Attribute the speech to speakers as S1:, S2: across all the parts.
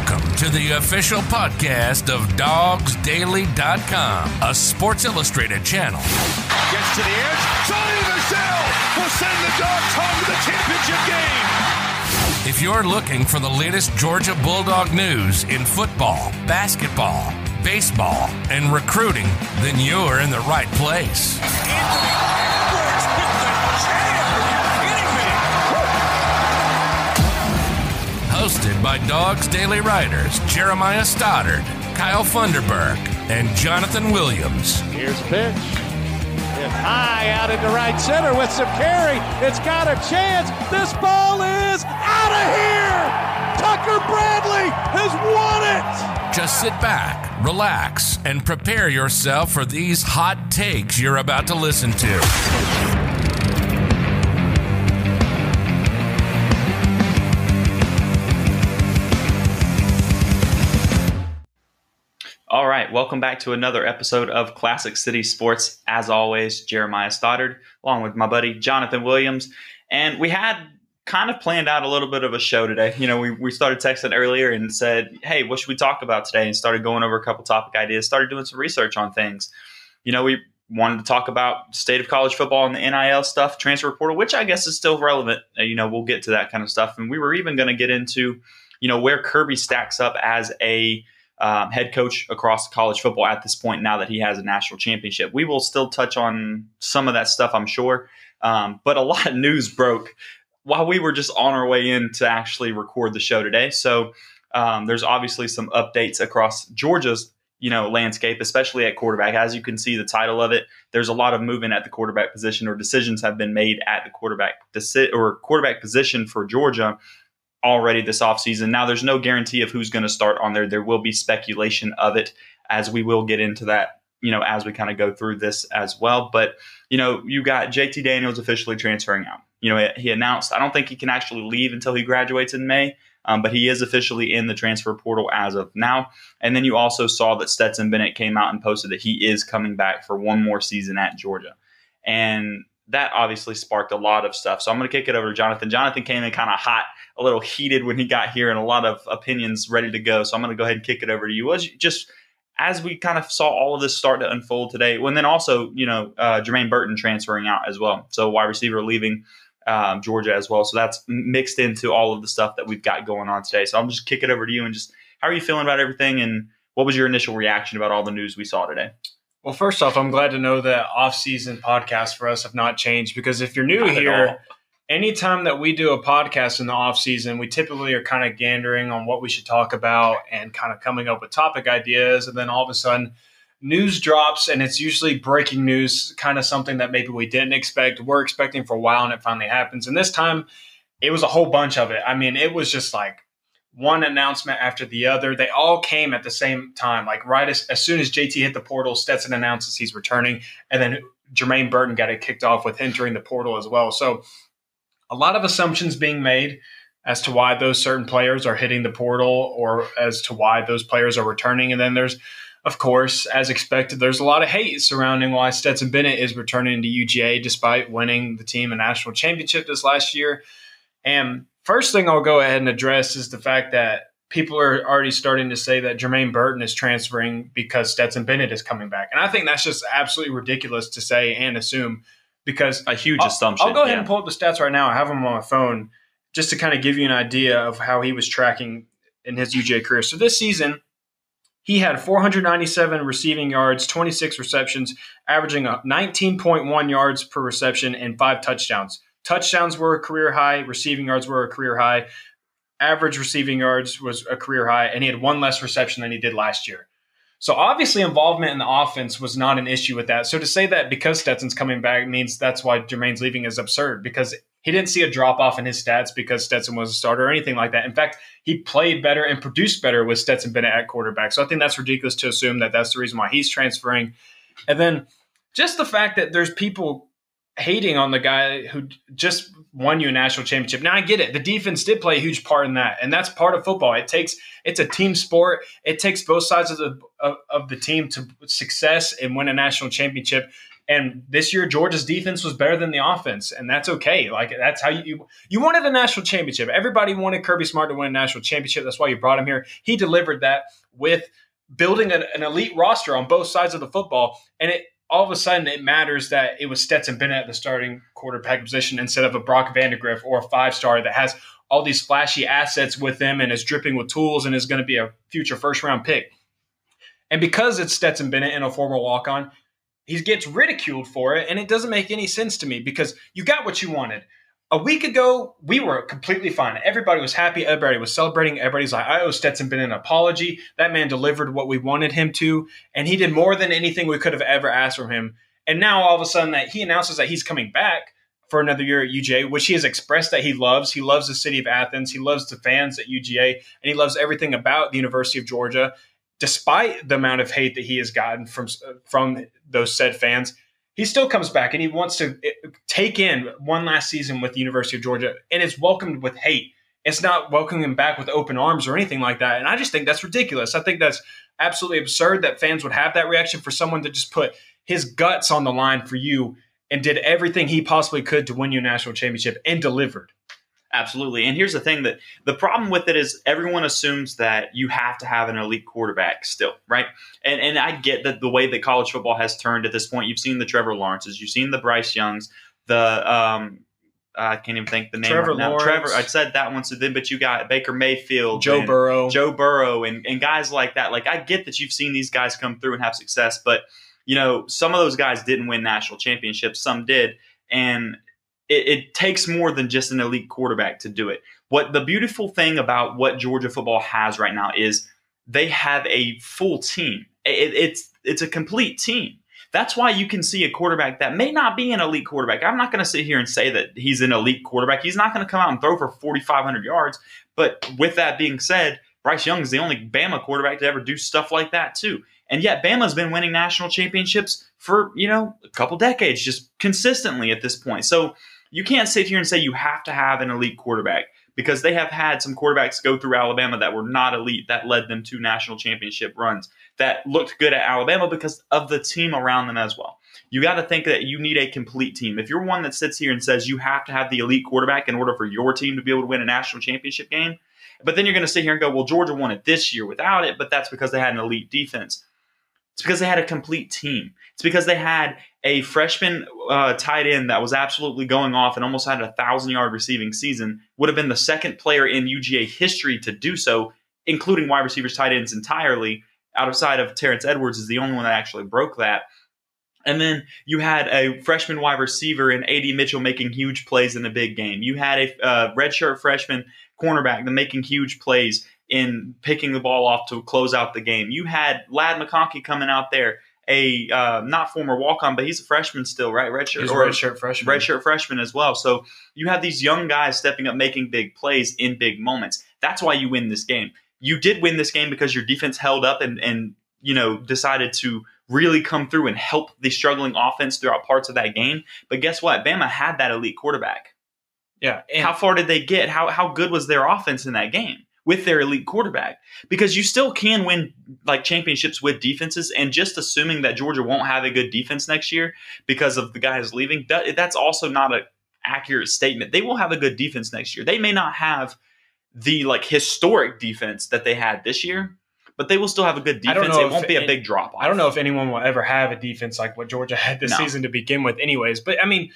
S1: Welcome to the official podcast of DogsDaily.com, a Sports Illustrated channel.
S2: Gets to the edge. Sony Michel will send the Dogs home to the championship game.
S1: If you're looking for the latest Georgia Bulldog news in football, basketball, baseball, and recruiting, then you're in the right place. By Dogs Daily writers Jeremiah Stoddard, Kyle Funderburk, and Jonathan Williams.
S3: Here's a pitch. Hit high out into right center with some carry. It's got a chance. This ball is out of here. Tucker Bradley has won it.
S1: Just sit back, relax, and prepare yourself for these hot takes you're about to listen to.
S4: Right, welcome back to another episode of Classic City Sports. As always, Jeremiah Stoddard, along with my buddy Jonathan Williams. And we had kind of planned out a little bit of a show today. You know, we, we started texting earlier and said, hey, what should we talk about today? And started going over a couple topic ideas, started doing some research on things. You know, we wanted to talk about state of college football and the NIL stuff, transfer portal, which I guess is still relevant. Uh, You know, we'll get to that kind of stuff. And we were even going to get into, you know, where Kirby stacks up as a um, head coach across college football at this point now that he has a national championship. We will still touch on some of that stuff, I'm sure. Um, but a lot of news broke while we were just on our way in to actually record the show today. So um, there's obviously some updates across Georgia's you know landscape, especially at quarterback. As you can see, the title of it, there's a lot of movement at the quarterback position, or decisions have been made at the quarterback deci- or quarterback position for Georgia already this offseason. Now, there's no guarantee of who's going to start on there. There will be speculation of it, as we will get into that, you know, as we kind of go through this as well. But, you know, you got JT Daniels officially transferring out. You know, he announced, I don't think he can actually leave until he graduates in May, um, but he is officially in the transfer portal as of now. And then you also saw that Stetson Bennett came out and posted that he is coming back for one more season at Georgia. And that obviously sparked a lot of stuff. So I'm going to kick it over to Jonathan. Jonathan came in kind of hot, a little heated when he got here, and a lot of opinions ready to go. So I'm going to go ahead and kick it over to you. Was just as we kind of saw all of this start to unfold today, and then also you know uh, Jermaine Burton transferring out as well. So wide receiver leaving um, Georgia as well. So that's mixed into all of the stuff that we've got going on today. So I'm just kick it over to you and just how are you feeling about everything, and what was your initial reaction about all the news we saw today?
S5: Well, first off, I'm glad to know that off-season podcasts for us have not changed because if you're new
S4: Not
S5: here, anytime that we do a podcast in the off-season, we typically are kind of gandering on what we should talk about and kind of coming up with topic ideas, and then all of a sudden, news drops, and it's usually breaking news, kind of something that maybe we didn't expect, we're expecting for a while, and it finally happens. And this time, it was a whole bunch of it. I mean, it was just like one announcement after the other. They all came at the same time. Like right as, as soon as JT hit the portal, Stetson announces he's returning, and then Jermaine Burton got it kicked off with entering the portal as well. So a lot of assumptions being made as to why those certain players are hitting the portal or as to why those players are returning. And then there's of course, as expected, there's a lot of hate surrounding why Stetson Bennett is returning to UGA despite winning the team a national championship this last year. And first thing I'll go ahead and address is the fact that people are already starting to say that Jermaine Burton is transferring because Stetson Bennett is coming back. And I think that's just absolutely ridiculous to say and assume because
S4: A huge
S5: I'll,
S4: assumption.
S5: I'll go ahead
S4: yeah.
S5: and pull up the stats right now. I have them on my phone just to kind of give you an idea of how he was tracking in his UJ career. So this season, he had 497 receiving yards, 26 receptions, averaging 19.1 yards per reception and five touchdowns. Touchdowns were a career high, receiving yards were a career high, average receiving yards was a career high, and he had one less reception than he did last year. So obviously, involvement in the offense was not an issue with that. So to say that because Stetson's coming back means that's why Jermaine's leaving is absurd because he didn't see a drop off in his stats because Stetson was a starter or anything like that. In fact, he played better and produced better with Stetson Bennett at quarterback. So I think that's ridiculous to assume that that's the reason why he's transferring. And then just the fact that there's people hating on the guy who just won you a national championship. Now I get it. The defense did play a huge part in that, and that's part of football. It takes it's a team sport. It takes both sides of the of, of the team to success and win a national championship. And this year, Georgia's defense was better than the offense, and that's okay. Like that's how you you wanted a national championship. Everybody wanted Kirby Smart to win a national championship. That's why you brought him here. He delivered that with building an, an elite roster on both sides of the football, and it all of a sudden it matters that it was Stetson Bennett at the starting quarterback position instead of a Brock Vandagriff or a five star that has all these flashy assets with him and is dripping with tools and is going to be a future first round pick. And because it's Stetson Bennett and a former walk on, he gets ridiculed for it. And it doesn't make any sense to me because you got what you wanted. A week ago, we were completely fine. Everybody was happy. Everybody was celebrating. Everybody's like, I owe Stetson Bennett an apology. That man delivered what we wanted him to. And he did more than anything we could have ever asked from him. And now all of a sudden that he announces that he's coming back for another year at UGA, which he has expressed that he loves. He loves the city of Athens. He loves the fans at UGA, and he loves everything about the University of Georgia despite the amount of hate that he has gotten from from those said fans, he still comes back and he wants to eh, take in one last season with the University of Georgia, and it's welcomed with hate. It's not welcoming him back with open arms or anything like that. And I just think that's ridiculous. I think that's absolutely absurd that fans would have that reaction for someone to just put his guts on the line for you and did everything he possibly could to win you a national championship and delivered.
S4: Absolutely. And here's the thing that the problem with it is everyone assumes that you have to have an elite quarterback still, right? And and I get that the way that college football has turned at this point, you've seen the Trevor Lawrences, you've seen the Bryce Youngs, the um I can't even think the name
S5: Trevor
S4: right now.
S5: Lawrence.
S4: Trevor, I said that one. So then, but you got Baker Mayfield,
S5: Joe Burrow.
S4: Joe Burrow, and, and guys like that. Like I get that you've seen these guys come through and have success, but you know some of those guys didn't win national championships. Some did, and it, it, takes more than just an elite quarterback to do it. What the beautiful thing about what Georgia football has right now is they have a full team. It, it's it's a complete team. That's why you can see a quarterback that may not be an elite quarterback. I'm not going to sit here and say that he's an elite quarterback. He's not going to come out and throw for 4,500 yards. But with that being said, Bryce Young is the only Bama quarterback to ever do stuff like that too. And yet Bama's been winning national championships for, you know, a couple decades just consistently at this point. So you can't sit here and say you have to have an elite quarterback because they have had some quarterbacks go through Alabama that were not elite that led them to national championship runs that looked good at Alabama because of the team around them as well. You got to think that you need a complete team. If you're one that sits here and says you have to have the elite quarterback in order for your team to be able to win a national championship game, but then you're going to sit here and go, well, Georgia won it this year without it, but that's because they had an elite defense. It's because they had a complete team. It's because they had a freshman uh, tight end that was absolutely going off and almost had a thousand yard receiving season. Would have been the second player in UGA history to do so, including wide receivers, tight ends entirely. Outside of Terrence Edwards is the only one that actually broke that. And then you had a freshman wide receiver in AD Mitchell making huge plays in the big game. You had a uh, redshirt freshman cornerback that making huge plays in picking the ball off to close out the game. You had Ladd McConkey coming out there, a uh, not former walk on, but he's a freshman still, right? Redshirt
S5: He's
S4: or
S5: redshirt freshman.
S4: redshirt freshman as well. So you have these young guys stepping up, making big plays in big moments. That's why you win this game. You did win this game because your defense held up and and you know decided to really come through and help the struggling offense throughout parts of that game. But guess what? Bama had that elite quarterback.
S5: Yeah. And
S4: how far did they get? How how good was their offense in that game? With their elite quarterback because you still can win like championships with defenses and just assuming that Georgia won't have a good defense next year because of the guys leaving that, that's also not an accurate statement they will have a good defense next year they may not have the like historic defense that they had this year but they will still have a good defense it
S5: if
S4: won't be a big drop
S5: I don't know if anyone will ever have a defense like what Georgia had this
S4: No.
S5: season to begin with, anyways. But I mean,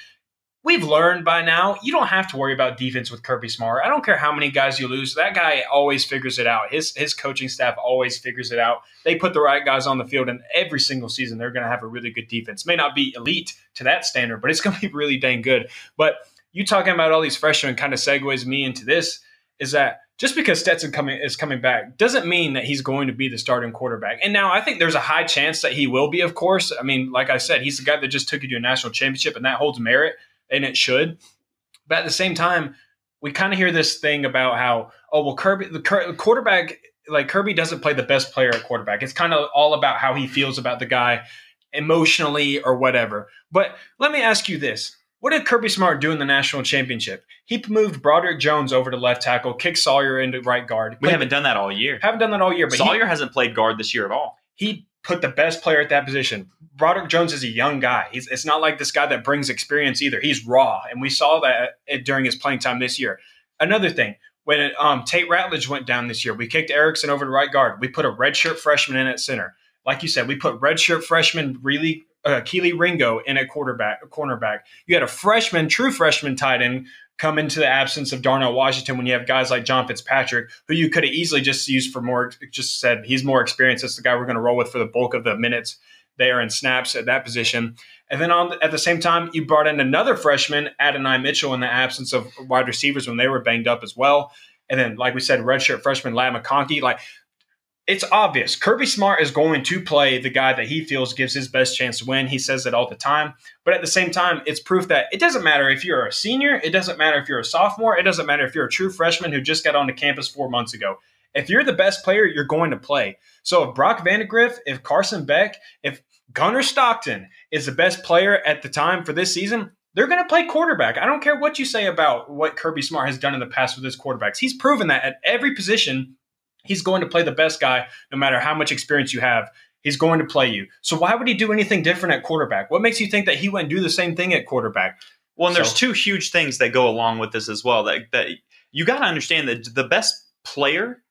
S5: we've learned by now you don't have to worry about defense with Kirby Smart. I don't care how many guys you lose; that guy always figures it out. His his coaching staff always figures it out. They put the right guys on the field, and every single season they're going to have a really good defense. May not be elite to that standard, but it's going to be really dang good. But you talking about all these freshmen kind of segues me into this is that just because Stetson coming is coming back doesn't mean that he's going to be the starting quarterback. And now I think there's a high chance that he will be. Of course, I mean, like I said, he's the guy that just took you to a national championship, and that holds merit, and it should. But at the same time, we kind of hear this thing about how oh well, Kirby the quarterback like Kirby doesn't play the best player at quarterback. It's kind of all about how he feels about the guy emotionally or whatever. But let me ask you this. What did Kirby Smart do in the national championship? He moved Broderick Jones over to left tackle, kicked Sawyer into right guard.
S4: we haven't done that all year
S5: haven't done that all year, but he-
S4: Sawyer hasn't played guard this year at all
S5: he put the best player at that position. Broderick Jones is a young guy. He's, it's not like this guy that brings experience either. He's raw, and we saw that during his playing time this year. Another thing, when um, Tate Ratledge went down this year, we kicked Ericson over to right guard. We put a redshirt freshman in at center. Like you said, we put redshirt freshman really uh, Kelee Ringo in at quarterback, cornerback. You had a freshman, true freshman tight end come into the absence of Darnell Washington when you have guys like John Fitzpatrick, who you could have easily just used for more, just said he's more experienced. That's the guy we're going to roll with for the bulk of the minutes there and snaps at that position. And then on at the same time, you brought in another freshman, Adonai Mitchell, in the absence of wide receivers when they were banged up as well. And then, like we said, redshirt freshman Ladd McConkey. Like it's obvious Kirby Smart is going to play the guy that he feels gives his best chance to win. He says it all the time. But at the same time, it's proof that it doesn't matter if you're a senior, it doesn't matter if you're a sophomore, it doesn't matter if you're a true freshman who just got onto campus four months ago. If you're the best player, you're going to play. So if Brock Vandagriff, if Carson Beck, if Gunnar Stockton is the best player at the time for this season, they're going to play quarterback. I don't care what you say about what Kirby Smart has done in the past with his quarterbacks. He's proven that at every position he's going to play the best guy no matter how much experience you have. He's going to play you. So why would he do anything different at quarterback? What makes you think that he wouldn't do the same thing at quarterback?
S4: Well, and
S5: So-
S4: there's two huge things that go along with this as well. That that you got to understand that the best player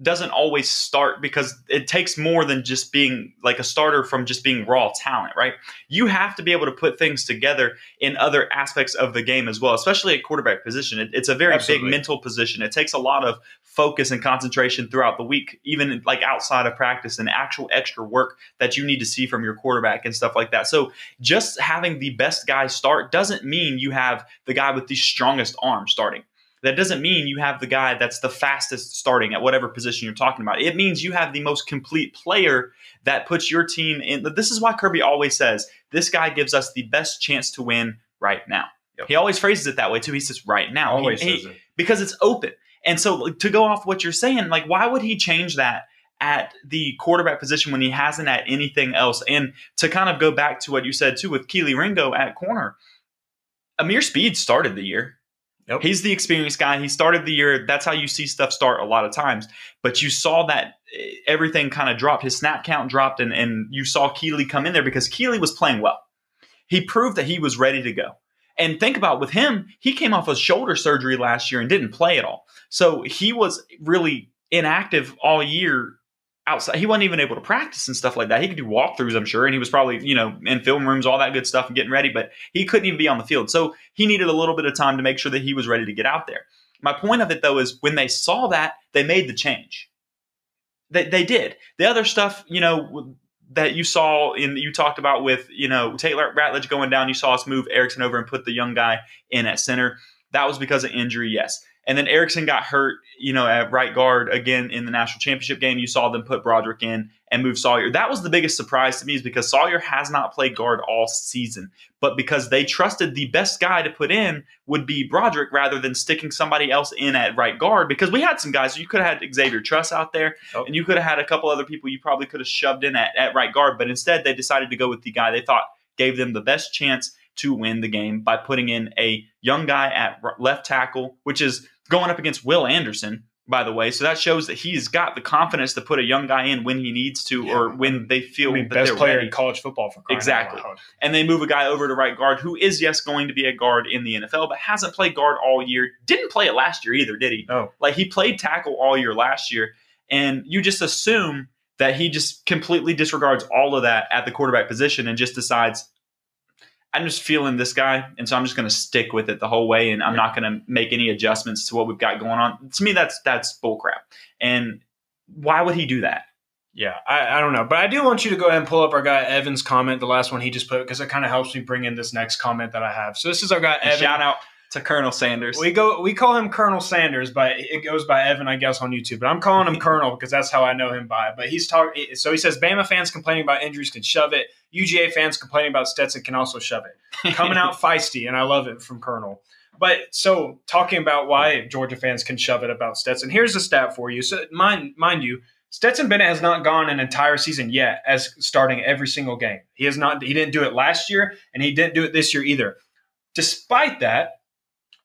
S4: doesn't always start because it takes more than just being like a starter from just being raw talent, right? You have to be able to put things together in other aspects of the game as well, especially at quarterback position. It, it's a very
S5: Absolutely.
S4: big mental position. It takes a lot of focus and concentration throughout the week, even like outside of practice and actual extra work that you need to see from your quarterback and stuff like that. So just having the best guy start doesn't mean you have the guy with the strongest arm starting. That doesn't mean you have the guy that's the fastest starting at whatever position you're talking about. It means you have the most complete player that puts your team in. This is why Kirby always says this guy gives us the best chance to win right now.
S5: Yep.
S4: He always phrases it that way too. He says right now.
S5: Always
S4: he-
S5: it.
S4: because it's open. And so like, to go off what you're saying, like why would he change that at the quarterback position when he hasn't at anything else? And to kind of go back to what you said too with Kelee Ringo at corner, Ameer Speed started the year.
S5: Yep.
S4: He's the experienced guy. He started the year. That's how you see stuff start a lot of times. But you saw that eh, everything kind of dropped. His snap count dropped, and, and you saw Kelee come in there because Kelee was playing well. He proved that he was ready to go. And think about with him, he came off of shoulder surgery last year and didn't play at all. So he was really inactive all year outside. He wasn't even able to practice and stuff like that. He could do walkthroughs, I'm sure, and he was probably, you know, in film rooms, all that good stuff and getting ready, but he couldn't even be on the field. So he needed a little bit of time to make sure that he was ready to get out there. My point of it though is when they saw that, they made the change. They, they did. The other stuff, you know, that you saw in you talked about with you know Taylor Ratledge going down. You saw us move Ericson over and put the young guy in at center. That was because of injury, yes. And then Ericson got hurt, you know, at right guard again in the national championship game. You saw them put Broderick in and move Sawyer. That was the biggest surprise to me, is because Sawyer has not played guard all season, but because they trusted the best guy to put in would be Broderick rather than sticking somebody else in at right guard. Because we had some guys, you could have had Xavier Truss out there,
S5: Yep.
S4: and you could have had a couple other people you probably could have shoved in at, at right guard, but instead they decided to go with the guy they thought gave them the best chance to win the game by putting in a young guy at left tackle, which is going up against Will Anderson, by the way. So that shows that he's got the confidence to put a young guy in when he needs to or when they feel
S5: I mean,
S4: that
S5: best
S4: they're
S5: player
S4: ready.
S5: in college football for
S4: Exactly. And they move a guy over to right guard who is, yes, going to be a guard in the NFL, but hasn't played guard all year. Didn't play it last year either, did he?
S5: No.
S4: Like he played tackle all year last year, and you just assume that he just completely disregards all of that at the quarterback position and just decides, I'm just feeling this guy, and so I'm just going to stick with it the whole way, and I'm not going to make any adjustments to what we've got going on. To me, that's that's bullcrap. And why would he do that?
S5: Yeah, I, I don't know. But I do want you to go ahead and pull up our guy Evan's comment, the last one he just put, because it kind of helps me bring in this next comment that I have. So this is our guy Evan.
S4: shout out to Colonel Sanders.
S5: We go we call him Colonel Sanders, but it goes by Evan, I guess, on YouTube. But I'm calling him Colonel because that's how I know him by. But he's talking. So he says Bama fans complaining about injuries can shove it. UGA fans complaining about Stetson can also shove it. Coming out feisty, and I love it from Colonel. But so talking about why Georgia fans can shove it about Stetson. Here's a stat for you. So mind mind you, Stetson Bennett has not gone an entire season yet as starting every single game. He has not. He didn't do it last year, and he didn't do it this year either. Despite that,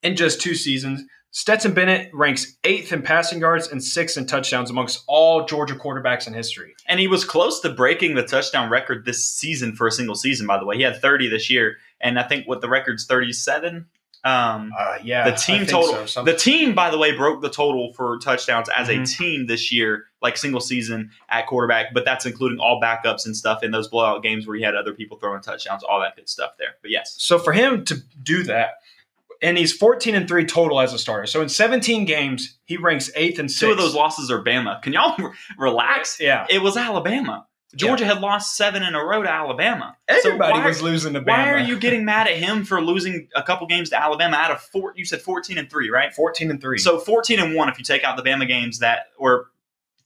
S5: in just two seasons, Stetson Bennett ranks eighth in passing yards and sixth in touchdowns amongst all Georgia quarterbacks in history.
S4: And he was close to breaking the touchdown record this season for a single season, by the way. He had 30 this year, and I think what the record's 37. Um,
S5: Uh, yeah,
S4: the team total. the team, by the way, broke the total for touchdowns as
S5: Mhm.
S4: a team this year, like single season at quarterback. But that's including all backups and stuff in those blowout games where he had other people throwing touchdowns, all that good stuff there. But yes,
S5: so for him to do that, and he's 14 and three total as a starter. So in 17 games, he ranks eighth and sixth.
S4: two of those losses are Bama. Can y'all relax?
S5: yeah,
S4: It was Alabama. Georgia had lost seven in a row to Alabama. So
S5: everybody
S4: why-
S5: was losing to Bama.
S4: Why are you getting mad at him for losing a couple games to Alabama out of four? You said fourteen and three, right?
S5: 14 and three?
S4: So fourteen and one if you take out the Bama games that, or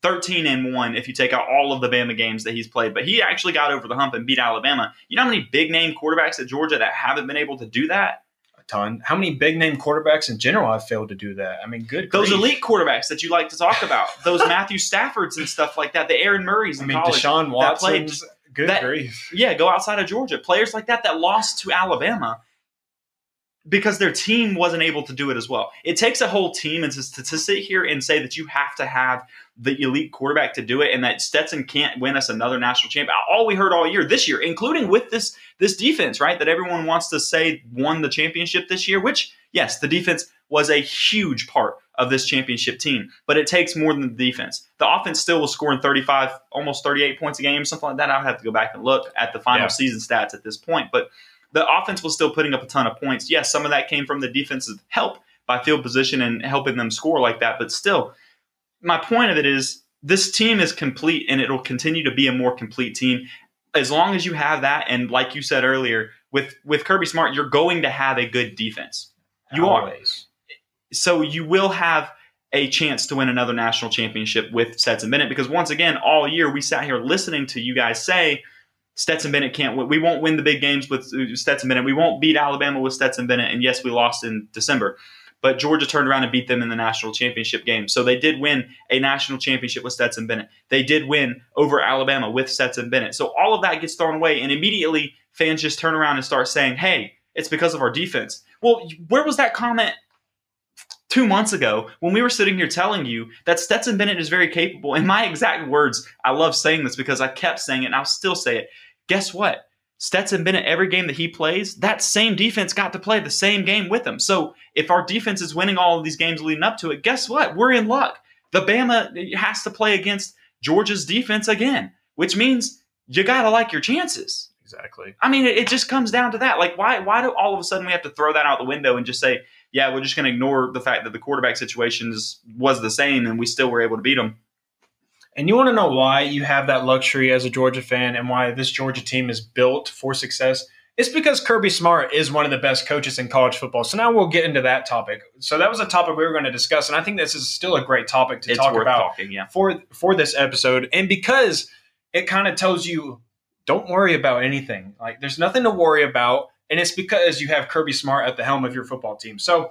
S4: thirteen and one if you take out all of the Bama games that he's played. But he actually got over the hump and beat Alabama. You know how many big name quarterbacks at Georgia that haven't been able to do that?
S5: Ton. How many big name quarterbacks in general have failed to do that? I mean, good.
S4: Those
S5: grief.
S4: elite quarterbacks that you like to talk about, those Matthew Staffords and stuff like that, the Aaron Murrays
S5: I mean,
S4: college.
S5: Deshaun
S4: that played-
S5: Watson's. Good
S4: that-
S5: grief.
S4: Yeah, go outside of Georgia. Players like that that lost to Alabama because their team wasn't able to do it as well. It takes a whole team and to, to sit here and say that you have to have the elite quarterback to do it and that Stetson can't win us another national champion. All we heard all year this year, including with this this defense, right? That everyone wants to say won the championship this year, which yes, the defense was a huge part of this championship team, but it takes more than the defense. The offense still was scoring 35, almost 38 points a game, something like that. I would have to go back and look at the final
S5: Yeah.
S4: season stats at this point, but the offense was still putting up a ton of points. Yes, some of that came from the defensive help by field position and helping them score like that, but still, my point of it is this team is complete and it'll continue to be a more complete team as long as you have that and like you said earlier with with Kirby Smart you're going to have a good defense. You are.
S5: Always.
S4: So you will have a chance to win another national championship with sets Stetson Bennett because once again all year we sat here listening to you guys say Stetson Bennett can't win. We won't win the big games with uh, Stetson Bennett. We won't beat Alabama with Stetson Bennett. And yes, we lost in December. But Georgia turned around and beat them in the national championship game. So they did win a national championship with Stetson Bennett. They did win over Alabama with Stetson Bennett. So all of that gets thrown away. And immediately fans just turn around and start saying, hey, it's because of our defense. Well, where was that comment two months ago when we were sitting here telling you that Stetson Bennett is very capable? In my exact words, I love saying this because I kept saying it and I'll still say it. Guess what? Stetson Bennett, every game that he plays, that same defense got to play the same game with him. So if our defense is winning all of these games leading up to it, guess what? We're in luck. The Bama has to play against Georgia's defense again, which means you got to like your chances.
S5: Exactly.
S4: I mean, it, it just comes down to that. Like, why why do all of a sudden we have to throw that out the window and just say, yeah, we're just going to ignore the fact that the quarterback situation was the same and we still were able to beat them?
S5: And you want to know why you have that luxury as a Georgia fan and why this Georgia team is built for success? It's because Kirby Smart is one of the best coaches in college football. So now we'll get into that topic. So that was a topic we were going to discuss, and I think this is still a great topic to
S4: It's
S5: talk about
S4: talking, yeah.
S5: for for this episode. And because it kind of tells you don't worry about anything. Like there's nothing to worry about, and it's because you have Kirby Smart at the helm of your football team. So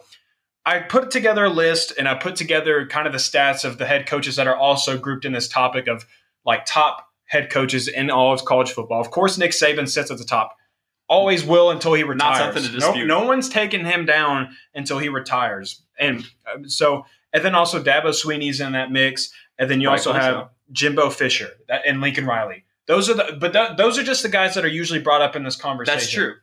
S5: I put together a list and I put together kind of the stats of the head coaches that are also grouped in this topic of like top head coaches in all of college football. Of course, Nick Saban sits at the top. Always will until he retires.
S4: something to
S5: No-
S4: dispute.
S5: No, one's taking him down until he retires. And uh, so, and then also Dabo Swinney's in that mix. And then you also have. Jimbo Fisher and Lincoln Riley. Those are the, but th- those are just the guys that are usually brought up in this conversation.
S4: That's true.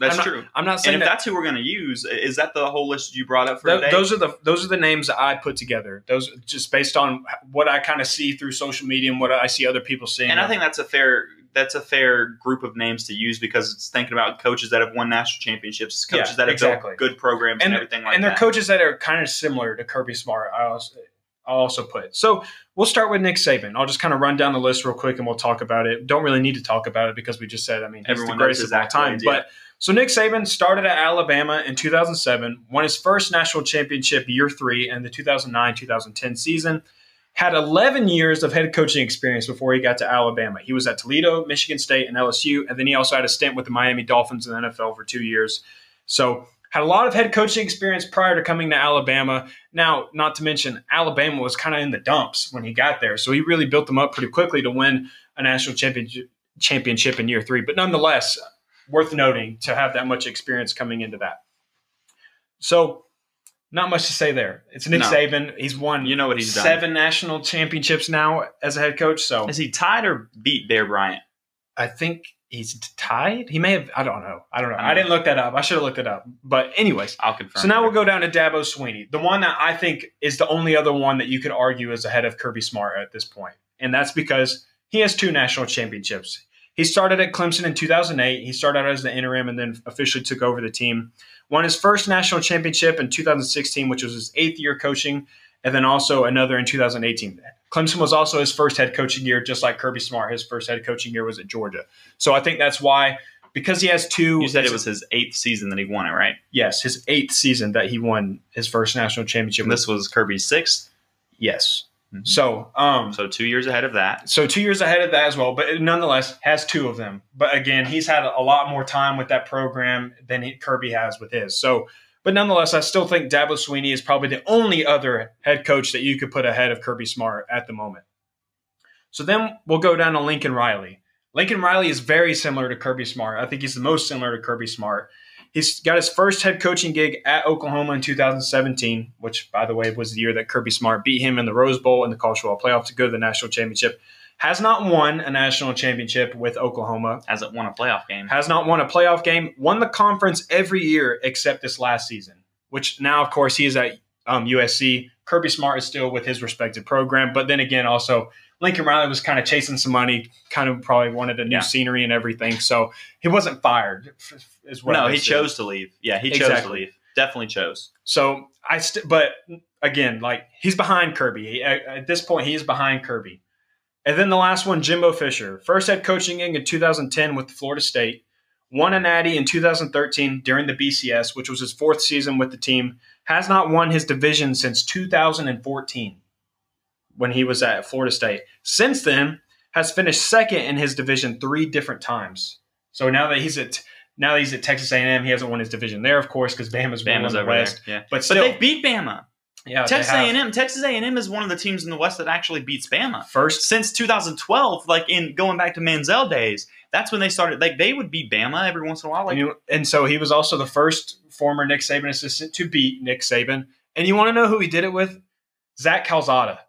S4: That's
S5: I'm not-
S4: true.
S5: I'm not
S4: And
S5: saying
S4: if
S5: that.
S4: that's who we're going to use, is that the whole list you brought up for
S5: Th-
S4: today?
S5: those are the those are the names that I put together. Those just based on what I kind of see through social media and what I see other people seeing.
S4: and I think that's a fair that's a fair group of names to use because it's thinking about coaches that have won national championships, coaches
S5: Yeah,
S4: that have
S5: exactly.
S4: built good programs and,
S5: and,
S4: everything like that.
S5: and they're
S4: that.
S5: coaches that are kind of similar to Kirby Smart. I also, I'll also put so we'll start with Nick Saban. I'll just kind of run down the list real quick and we'll talk about it. Don't really need to talk about it because we just said I mean he's
S4: Everyone
S5: the greatest of all time.
S4: yeah.
S5: But so Nick Saban started at Alabama in 2007, won his first national championship year three in the 2009-2010 season. Had 11 years of head coaching experience before he got to Alabama. He was at Toledo, Michigan State, and LSU, and then he also had a stint with the Miami Dolphins in the NFL for two years. So had a lot of head coaching experience prior to coming to Alabama. Now, not to mention, Alabama was kind of in the dumps when he got there, so he really built them up pretty quickly to win a national championship championship in year three. But nonetheless, worth noting to have that much experience coming into that. So Not much to say there. It's Nick
S4: No.
S5: Saban. He's won
S4: You know what he's done.
S5: seven national championships now as a head coach. So
S4: Is he tied or beat Bear Bryant?
S5: I think he's tied. He may have. I don't know. I don't know. I didn't look that up. I should have looked it up. But anyways,
S4: I'll confirm.
S5: so now we'll go down to Dabo Swinney, the one that I think is the only other one that you could argue is ahead of Kirby Smart at this point, and that's because he has two national championships. He started at Clemson in 2008. He started out as the interim and then officially took over the team. Won his first national championship in 2016, which was his eighth year coaching, and then also another in 2018. Clemson was also his first head coaching year, just like Kirby Smart. His first head coaching year was at Georgia. So I think that's why, because he has two.
S4: You said it was his eighth season that he won it, right?
S5: yes, his eighth season that he won his first national championship.
S4: And this was Kirby's sixth,
S5: yes.
S4: Mhm.
S5: So, um,
S4: so two years ahead of that.
S5: so two years ahead of that as well, but nonetheless has two of them. But again, he's had a lot more time with that program than he, Kirby has with his. So, but nonetheless, I still think Dabo Swinney is probably the only other head coach that you could put ahead of Kirby Smart at the moment. So then we'll go down to Lincoln Riley. Lincoln Riley is very similar to Kirby Smart. I think he's the most similar to Kirby Smart. He's got his first head coaching gig at Oklahoma in 2017, which, by the way, was the year that Kirby Smart beat him in the Rose Bowl and the College Football Playoff to go to the national championship. Has not won a national championship with Oklahoma.
S4: Hasn't won a playoff game.
S5: Has not won a playoff game. Won the conference every year except this last season, which now, of course, he is at um, USC. Kirby Smart is still with his respected program. But then again, also, Lincoln Riley was kind of chasing some money, kind of probably wanted a new
S4: Yeah.
S5: scenery and everything. So he wasn't fired. Is what
S4: no, he chose to leave. Yeah, he chose
S5: Exactly.
S4: to leave. Definitely chose.
S5: So I, st- but again, like he's behind Kirby. At, at this point, he is behind Kirby. And then the last one, Jimbo Fisher, first head coaching in 2010 with Florida State, won a Natty in 2013 during the BCS, which was his fourth season with the team. Has not won his division since 2014 when he was at Florida State. Since then, has finished second in his division three different times. So now that he's at now that he's at Texas A&M, he hasn't won his division there, of course, because Bama's, won
S4: Bama's
S5: the
S4: over
S5: West.
S4: there. Yeah,
S5: But
S4: but
S5: still,
S4: they beat Bama.
S5: Yeah,
S4: Texas
S5: have.
S4: A&M. Texas A&M is one of the teams in the West that actually beats Bama.
S5: First,
S4: Since 2012, like in going back to Manziel days, that's when they started. Like they would beat Bama every once in a while. Like
S5: and, you, and so he was also the first former Nick Saban assistant to beat Nick Saban. And you want to know who he did it with? Zach Calzada.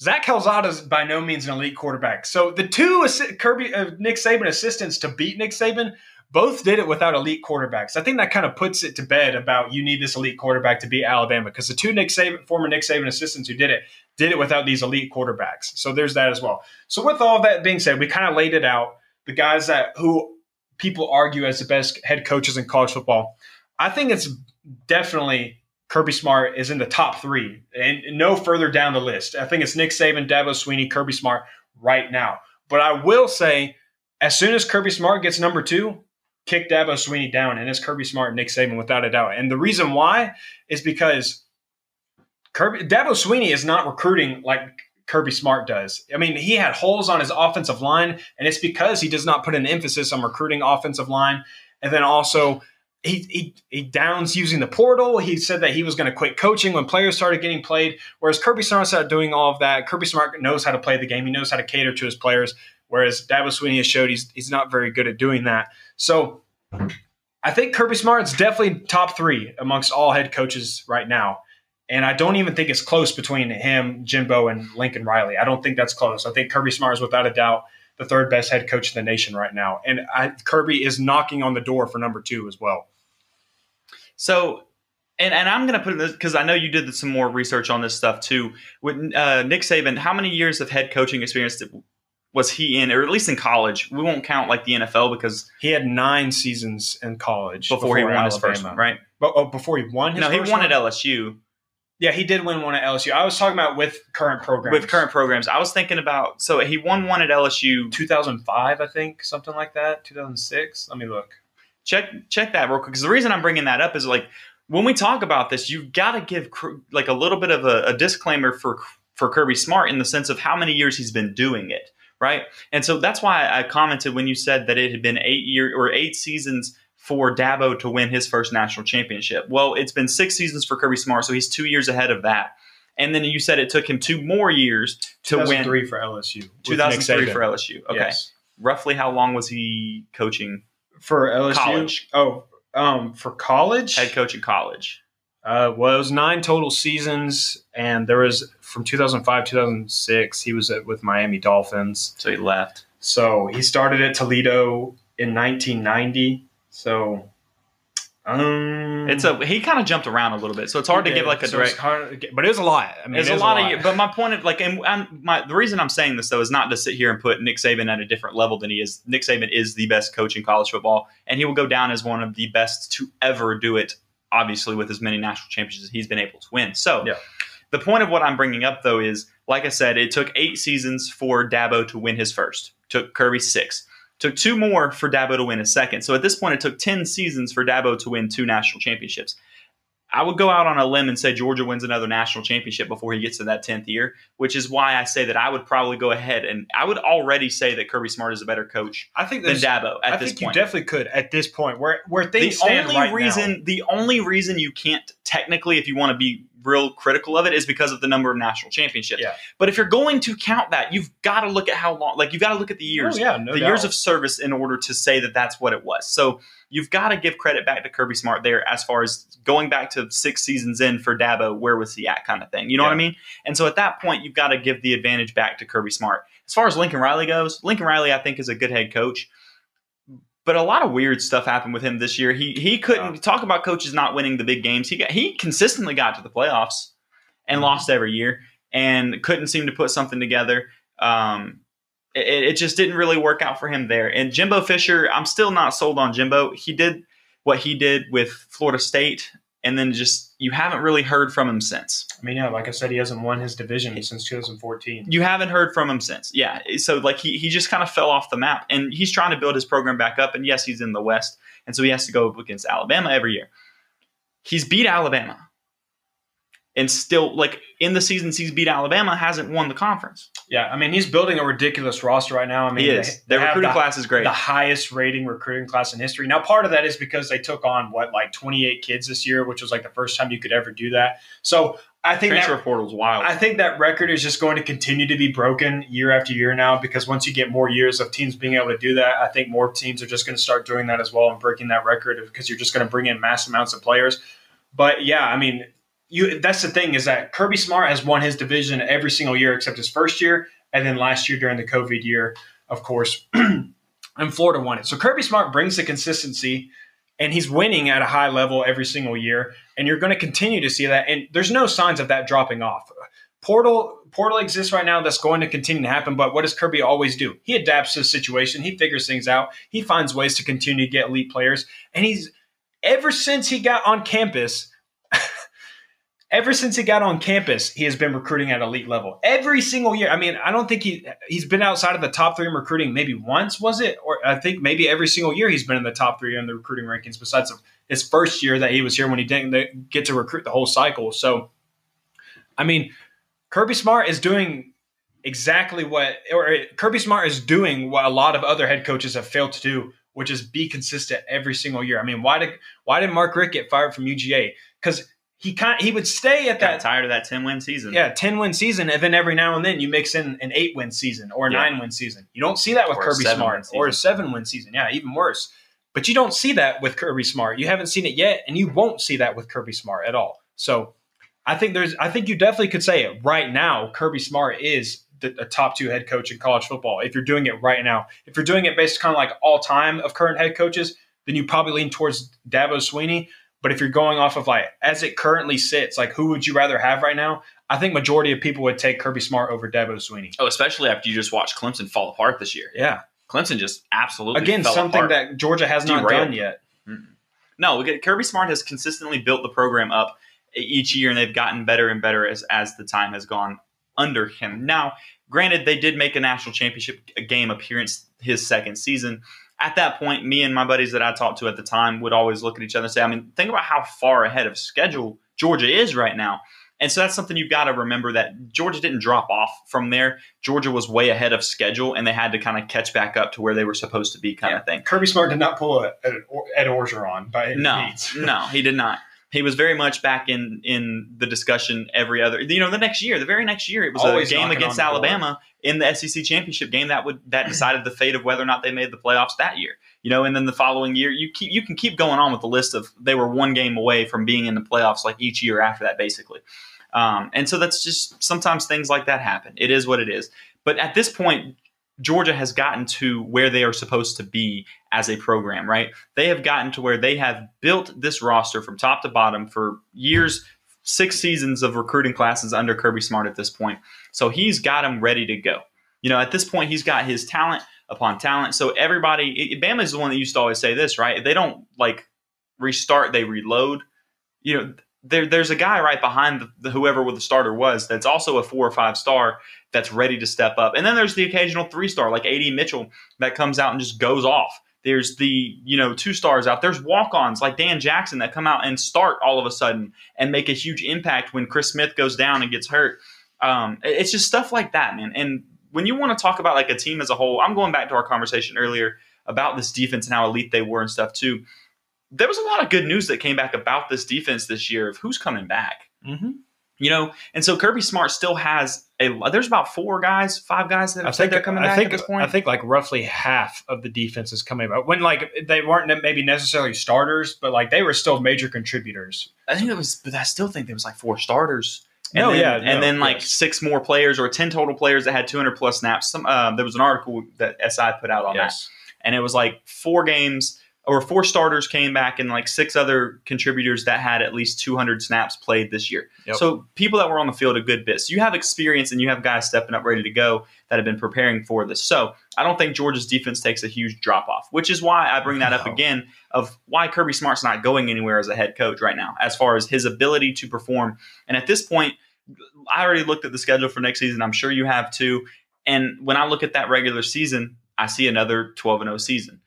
S5: Zach Calzada is by no means an elite quarterback. So the two assi- Kirby uh, Nick Saban assistants to beat Nick Saban both did it without elite quarterbacks. I think that kind of puts it to bed about you need this elite quarterback to beat Alabama because the two Nick Saban former Nick Saban assistants who did it did it without these elite quarterbacks. So there's that as well. So with all that being said, we kind of laid it out. The guys that who people argue as the best head coaches in college football. I think it's definitely Kirby Smart is in the top three and no further down the list. I think it's Nick Saban, Dabo Swinney, Kirby Smart right now. But I will say, as soon as Kirby Smart gets number two, kick Dabo Swinney down, and it's Kirby Smart and Nick Saban without a doubt. And the reason why is because Kirby Dabo Swinney is not recruiting like Kirby Smart does. I mean, he had holes on his offensive line, and it's because he does not put an emphasis on recruiting offensive line. And then also, he, he, he downs using the portal. He said that he was going to quit coaching when players started getting played. Whereas Kirby Smart started doing all of that. Kirby Smart knows how to play the game. He knows how to cater to his players. Whereas Dabo Swinney has showed he's, he's not very good at doing that. So I think Kirby Smart's definitely top three amongst all head coaches right now. And I don't even think it's close between him, Jimbo, and Lincoln Riley. I don't think that's close. I think Kirby Smart is without a doubt the third best head coach in the nation right now. And I, Kirby is knocking on the door for number two as well.
S4: So, and, and I'm going to put in this because I know you did some more research on this stuff too. With uh, Nick Saban, how many years of head coaching experience did, was he in, or at least in college? We won't count like the NFL because
S5: He had nine seasons in college
S4: before, he won his first one, right?
S5: But, oh, before he won his
S4: No, he won
S5: one?
S4: at LSU
S5: Yeah, he did win one at LSU. I was talking about with current programs.
S4: with current programs. I was thinking about so he won one at LSU.
S5: 2005, I think, something like that. 2006. Let me look.
S4: Check check that real quick because the reason I'm bringing that up is like when we talk about this, you've got to give like a little bit of a, a disclaimer for for Kirby Smart in the sense of how many years he's been doing it, right? And so that's why I commented when you said that it had been eight year or eight seasons for Dabo to win his first national championship. Well, it's been six seasons for Kirby Smart, so he's two years ahead of that. And then you said it took him two more years to win
S5: 2003 for LSU.
S4: 2003 for LSU. Okay.
S5: Yes.
S4: Roughly how long was he coaching
S5: For LSU.
S4: College.
S5: Oh, um, for college.
S4: head coach in college?
S5: Uh, well, it was nine total seasons, and there was from 2005 2006 he was at, with Miami Dolphins.
S4: So he left.
S5: So he started at Toledo in 1990. So um,
S4: It's a he kind of jumped around a little bit, so it's hard to give like a
S5: So
S4: direct.
S5: hard but it was a lot. I mean,
S4: There's
S5: it
S4: a
S5: is
S4: lot of, but my point of like, and I'm, my the reason I'm saying this though is not to sit here and put Nick Saban at a different level than he is. Nick Saban is the best coach in college football, and he will go down as one of the best to ever do it. Obviously, with as many national championships as he's been able to win. So,
S5: Yeah.
S4: the point of what I'm bringing up though is, like I said, it took eight seasons for Dabo to win his first. Took Kirby six. Took two more for Dabo to win his second. So at this point, it took 10 seasons for Dabo to win two national championships. I would go out on a limb and say Georgia wins another national championship before he gets to that 10th year, which is why I say that I would probably go ahead and I would already say that Kirby Smart is a better coach
S5: I think
S4: than Dabo at
S5: I
S4: this
S5: think
S4: point.
S5: you definitely could at this point where where
S4: the
S5: things stand
S4: only
S5: right
S4: reason
S5: now.
S4: the only reason you can't technically if you want to be real critical of it is because of the number of national championships.
S5: Yeah.
S4: But if you're going to count that, you've got to look at how long like you've got to look at the oh, years
S5: Oh, yeah, no
S4: the
S5: doubt.
S4: years of service in order to say that that's what it was. So you've got to give credit back to Kirby Smart there as far as going back to six seasons in for Dabo, where was he at kind of thing. You know what I mean? And so at that point, you've got to give the advantage back to Kirby Smart. As far as Lincoln Riley goes, Lincoln Riley, I think, is a good head coach. But a lot of weird stuff happened with him this year. He he couldn't
S5: Yeah.
S4: talk about coaches not winning the big games. He got, he consistently got to the playoffs and
S5: Mhm.
S4: lost every year and couldn't seem to put something together. Um, it, it just didn't really work out for him there. And Jimbo Fisher, I'm still not sold on Jimbo. He did what he did with Florida State, and then just you haven't really heard from him since.
S5: I mean, yeah, like I said, he hasn't won his division since 2014.
S4: You haven't heard from him since. Yeah. So like he, he just kind of fell off the map and he's trying to build his program back up. And yes, he's in the West. And so he has to go up against Alabama every year. He's beat Alabama. And still like in the seasons he's beat Alabama, hasn't won the conference.
S5: Yeah, I mean, he's building a ridiculous roster right now. I mean,
S4: he is.
S5: they-
S4: Their
S5: they
S4: recruiting
S5: the-
S4: class is great.
S5: the highest rating recruiting class in history. Now, part of that is because they took on what like 28 kids this year, which was like the first time you could ever do that. So I think
S4: Transfer
S5: that
S4: portal's wild.
S5: I think that record is just going to continue to be broken year after year now because once you get more years of teams being able to do that, I think more teams are just going to start doing that as well and breaking that record because you're just going to bring in mass amounts of players. But yeah, I mean, you that's the thing is that Kirby Smart has won his division every single year except his first year and then last year during the COVID year, of course, and Florida won it. So Kirby Smart brings the consistency and he's winning at a high level every single year and you're going to continue to see that and there's no signs of that dropping off portal portal exists right now that's going to continue to happen but what does kirby always do he adapts to the situation he figures things out he finds ways to continue to get elite players and he's ever since he got on campus ever since he got on campus he has been recruiting at elite level every single year i mean i don't think he he's been outside of the top three in recruiting maybe once was it or i think maybe every single year he's been in the top three in the recruiting rankings besides his first year that he was here when he didn't get to recruit the whole cycle so i mean Kirby Smart is doing exactly what, or uh, Kirby Smart is doing what a lot of other head coaches have failed to do, which is be consistent every single year. I mean, why did why did Mark Richt get fired from UGA? Because he kind he would stay at
S4: got
S5: that
S4: tired of that 10 win season.
S5: yeah ten win season, and then every now and then you mix in an eight win season or a
S4: Yeah.
S5: nine win season. You don't see that with
S4: Or
S5: Kirby Smart or a seven win season. Yeah, even worse. But you don't see that with Kirby Smart. You haven't seen it yet, and you won't see that with Kirby Smart at all. So I think there's I think you definitely could say it right now. Kirby Smart is the, a top two head coach in college football. If you're doing it right now, if you're doing it based kind of like all time of current head coaches, then you probably lean towards Dabo Swinney. But if you're going off of like as it currently sits, like who would you rather have right now? I think majority of people would take Kirby Smart over Dabo Swinney.
S4: Oh, especially after you just watched Clemson fall apart this year.
S5: Yeah,
S4: Clemson just absolutely
S5: again, something
S4: apart.
S5: that Georgia has not
S4: Derailed.
S5: done yet.
S4: No, we get- Kirby Smart has consistently built the program up each year, and they've gotten better and better as as the time has gone under him. Now, granted, they did make a national championship game appearance his second season. At that point, me and my buddies that I talked to at the time would always look at each other and say, I mean, think about how far ahead of schedule Georgia is right now. And so that's something you've got to remember that Georgia didn't drop off from there. Georgia was way ahead of schedule, and they had to kind of catch back up to where they were supposed to be, kind
S5: Yeah.
S4: of thing.
S5: Kirby Smart did not pull a, a Ed Orgeron by any
S4: No,
S5: means.
S4: no, he did not. He was very much back in in the discussion every other. You know, the next year, the very next year, it was
S5: Always
S4: a game against
S5: the.
S4: Alabama in the SEC championship game that would that decided the fate of whether or not they made the playoffs that year. You know, and then the following year, you keep you can keep going on with the list of they were one game away from being in the playoffs like each year after that, basically. Um, and so that's just sometimes things like that happen. It is what it is. But at this point, Georgia has gotten to where they are supposed to be as a program, right? They have gotten to where they have built this roster from top to bottom for years, six seasons of recruiting classes under Kirby Smart at this point. So he's got them ready to go. You know, at this point, he's got his talent upon talent. So everybody, Bama is the one that used to always say this, right? They don't like restart, they reload. You know, there, there's a guy right behind the, the whoever the starter was that's also a four or five star that's ready to step up. And then there's the occasional three star like AD Mitchell that comes out and just goes off. There's the you know two stars out. There's walk-ons like Dan Jackson that come out and start all of a sudden and make a huge impact when Chris Smith goes down and gets hurt. Um, it's just stuff like that, man. And when you want to talk about like a team as a whole, I'm going back to our conversation earlier about this defense and how elite they were and stuff too. There was a lot of good news that came back about this defense this year of who's coming back.
S5: Mm-hmm.
S4: You know, and so Kirby Smart still has a. There's about four guys, five guys that
S5: I think
S4: they're coming
S5: I
S4: back
S5: think
S4: at this point.
S5: I think like roughly half of the defense is coming back. When like they weren't maybe necessarily starters, but like they were still major contributors.
S4: I think it was, but I still think there was like four starters. And
S5: No,
S4: then,
S5: yeah,
S4: and
S5: no,
S4: then like
S5: yes.
S4: six more players or ten total players that had 200 plus snaps. Some um, there was an article that SI put out on that, and it was like four games or four starters came back and like six other contributors that had at least 200 snaps played this year.
S5: Yep.
S4: So people that were on the field a good bit. So you have experience and you have guys stepping up ready to go that have been preparing for this. So I don't think Georgia's defense takes a huge drop off, which is why I bring that up again of why Kirby Smart's not going anywhere as a head coach right now, as far as his ability to perform. And at this point, I already looked at the schedule for next season. I'm sure you have too. And when I look at that regular season, I see another 12 and 0 season.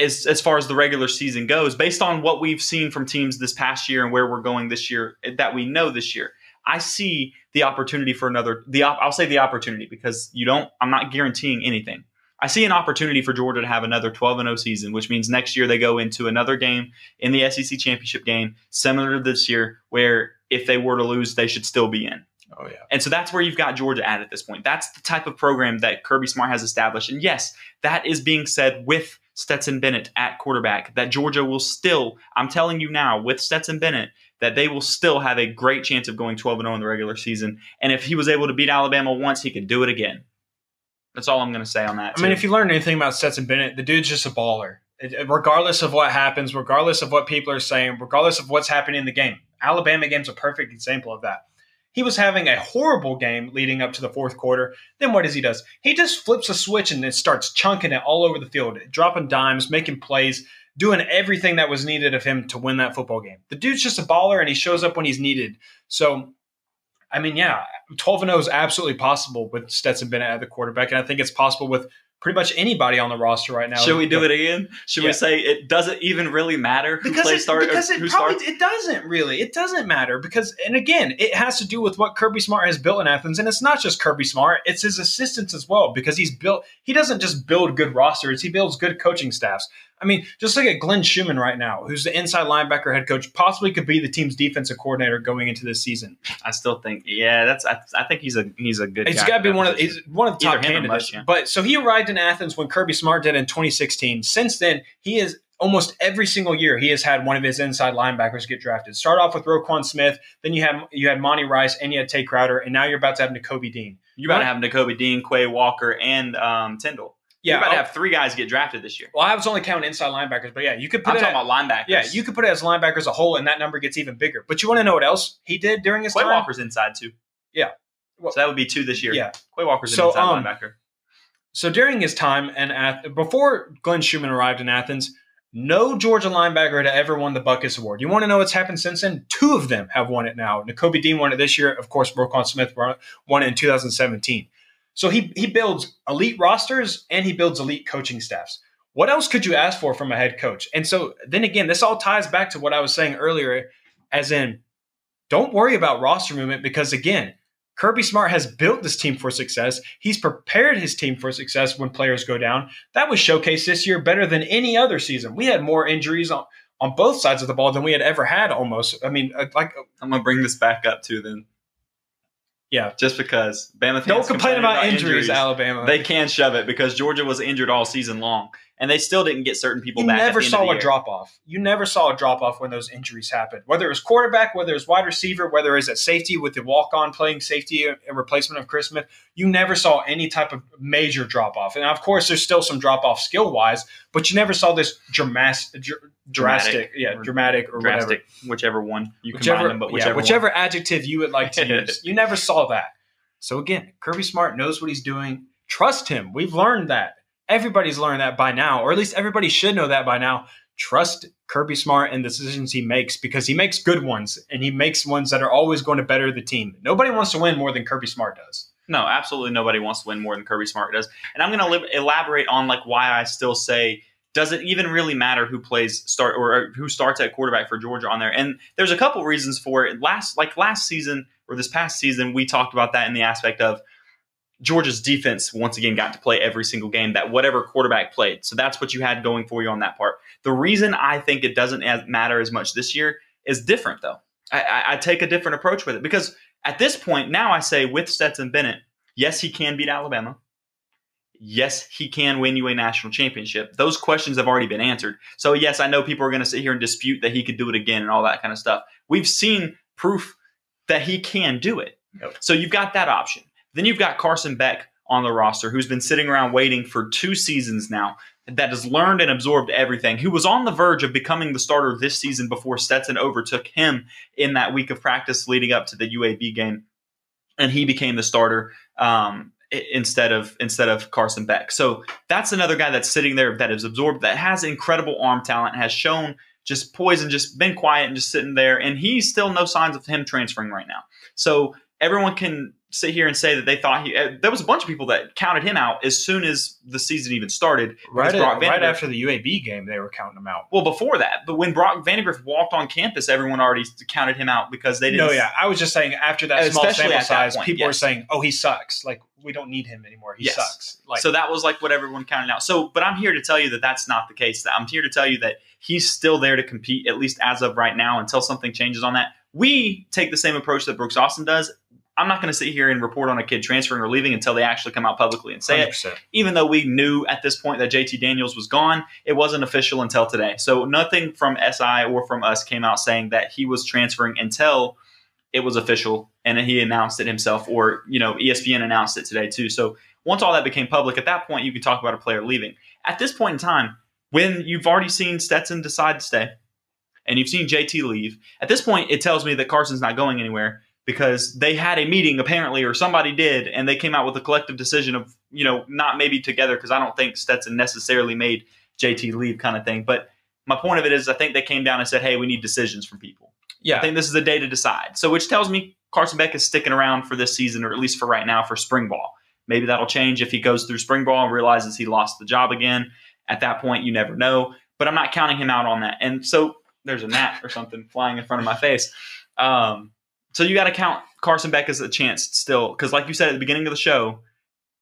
S4: As, as far as the regular season goes, based on what we've seen from teams this past year and where we're going this year, eh, that we know this year, I see the opportunity for another. The op- I'll say the opportunity because you don't. I'm not guaranteeing anything. I see an opportunity for Georgia to have another 12 and 0 season, which means next year they go into another game in the SEC championship game, similar to this year, where if they were to lose, they should still be in.
S5: Oh yeah.
S4: And so that's where you've got Georgia at at this point. That's the type of program that Kirby Smart has established. And yes, that is being said with Stetson Bennett at quarterback, that Georgia will still, I'm telling you now, with Stetson Bennett, that they will still have a great chance of going 12 0 in the regular season. And if he was able to beat Alabama once, he could do it again. That's all I'm going to say on that.
S5: I mean, if you learn anything about Stetson Bennett, the dude's just a baller. It- regardless of what happens, regardless of what people are saying, regardless of what's happening in the game. Alabama game's a perfect example of that. He was having a horrible game leading up to the fourth quarter. Then what does he does? He just flips a switch and then starts chunking it all over the field, dropping dimes, making plays, doing everything that was needed of him to win that football game. The dude's just a baller and he shows up when he's needed. So I mean, yeah, 12 and 0 is absolutely possible with Stetson Bennett at the quarterback, and I think it's possible with pretty much anybody on the roster right now.
S4: Should we do it again? Should
S5: Yeah.
S4: we say it doesn't even really matter who
S5: Because,
S4: plays start or
S5: because it probably
S4: starts?
S5: it doesn't really it doesn't matter because and again it has to do with what Kirby Smart has built in Athens and it's not just Kirby Smart it's his assistants as well because he's built he doesn't just build good rosters he builds good coaching staffs I mean just look at Glenn Schumann right now who's the inside linebacker head coach possibly could be the team's defensive coordinator going into this season
S4: I still think, yeah, that's. I, I think he's a he's a good.
S5: He's got to be one of he's one of the top candidates.
S4: Mush, yeah.
S5: But so he arrived in Athens when Kirby Smart did in 2016. Since then, he is almost every single year he has had one of his inside linebackers get drafted. Start off with Roquan Smith, then you had you had Monty Rice, and you had Tae Crowder, and now you're about to have Nakobe Dean.
S4: You're about to have Nakobe Dean, Quay Walker, and um, Tindall.
S5: Yeah,
S4: You're about to
S5: I'll-
S4: have three guys get drafted this year.
S5: well, I was only counting inside linebackers, but yeah, you could put
S4: I'm
S5: it
S4: talking
S5: at,
S4: about linebackers.
S5: yeah, you could put it as linebackers as a whole, and that number gets even bigger. But you want to know what else he did during his time?
S4: Quay
S5: time?
S4: Walker's inside too.
S5: Yeah. Well-
S4: so that would be two this year.
S5: Yeah.
S4: Quay Walker's an inside
S5: um,
S4: linebacker.
S5: So during his time and Ath- before Glenn Schumann arrived in Athens, no Georgia linebacker had ever won the Butkus Award. You want to know what's happened since then? Two of them have won it now. Nakobe Dean won it this year. Of course, Roquan Smith won it in 2017. So he he builds elite rosters and he builds elite coaching staffs. What else could you ask for from a head coach? And so then again, this all ties back to what I was saying earlier, as in, don't worry about roster movement because again, Kirby Smart has built this team for success. He's prepared his team for success when players go down. That was showcased this year better than any other season. We had more injuries on, on both sides of the ball than we had ever had. Almost, I mean, uh, like
S4: I'm gonna bring this back up too. Then,
S5: yeah,
S4: just because Bama fans
S5: don't complain about,
S4: about
S5: injuries, Alabama.
S4: They can shove it because Georgia was injured all season long, and they still didn't get certain people
S5: you
S4: back.
S5: never saw a drop off. You never saw a drop off when those injuries happened. Whether it was quarterback, whether it was wide receiver, whether it was at safety with the walk on playing safety in replacement of Chris Smith, you never saw any type of major drop off. And of course, there's still some drop off skill wise, but you never saw this dramatic, drastic,
S4: Dramatic.
S5: yeah,
S4: Or
S5: dramatic or whatever.
S4: drastic, whichever one you
S5: Whichever,
S4: combine them, but
S5: yeah,
S4: whichever,
S5: whichever,
S4: one.
S5: adjective you would like to use, you never saw that. So again, Kirby Smart knows what he's doing. Trust him. We've learned that. Everybody's learned that by now, or at least everybody should know that by now. Trust Kirby Smart and the decisions he makes because he makes good ones and he makes ones that are always going to better the team. Nobody wants to win more than Kirby Smart does.
S4: No, absolutely nobody wants to win more than Kirby Smart does. And I'm going to elaborate on like why I still say does it even really matter who plays start or who starts at quarterback for Georgia on there? And there's a couple reasons for it. Last like last season or this past season, we talked about that in the aspect of Georgia's defense once again got to play every single game that whatever quarterback played. So that's what you had going for you on that part. The reason I think it doesn't matter as much this year is different though. I, I, I take a different approach with it because at this point now I say with Stetson Bennett, yes he can beat Alabama. Yes, he can win you a national championship. Those questions have already been answered. So yes, I know people are going to sit here and dispute that he could do it again and all that kind of stuff. We've seen proof that he can do it.
S5: Yep.
S4: So you've got that option. Then you've got Carson Beck on the roster, who's been sitting around waiting for two seasons now, that has learned and absorbed everything, who was on the verge of becoming the starter this season before Stetson overtook him in that week of practice leading up to the UAB game, and he became the starter um, instead of instead of Carson Beck. So that's another guy that's sitting there that is absorbed, that has incredible arm talent, has shown just poise and just been quiet and just sitting there, and he's still no signs of him transferring right now. So everyone can sit here and say that they thought he. Uh, there was a bunch of people that counted him out as soon as the season even started.
S5: Right, at- right after the UAB game, they were counting him out.
S4: Well, before that, but when Brock Vandagriff walked on campus, everyone already counted him out because they didn't.
S5: No, yeah, I was just saying after that small sample size,
S4: point,
S5: people were saying, "Oh, he sucks. Like we don't need him anymore. He
S4: Yes.
S5: sucks." Like
S4: so that was like what everyone counted out. So, but I'm here to tell you that that's not the case. That I'm here to tell you that he's still there to compete, at least as of right now, until something changes on that. We take the same approach that Brooks Austin does. I'm not going to sit here and report on a kid transferring or leaving until they actually come out publicly and say it.
S5: 100%.
S4: even though we knew at this point that JT Daniels was gone, it wasn't official until today. So nothing from SI or from us came out saying that he was transferring until it was official and he announced it himself or, you know, ESPN announced it today too. So once all that became public, at that point you could talk about a player leaving. At this point in time, when you've already seen Stetson decide to stay and you've seen JT leave, at this point it tells me that Carson's not going anywhere because they had a meeting apparently or somebody did and they came out with a collective decision of you know not maybe together because i don't think stetson necessarily made jt leave kind of thing but my point of it is i think they came down and said hey we need decisions from people.
S5: Yeah,
S4: i think this is the day to decide. So which tells me carson beck is sticking around for this season or at least for right now for spring ball. Maybe that'll change if he goes through spring ball and realizes he lost the job again. At that point you never know but i'm not counting him out on that. And so there's a gnat or something flying in front of my face. Um, so you got to count Carson Beck as a chance still, because like you said at the beginning of the show,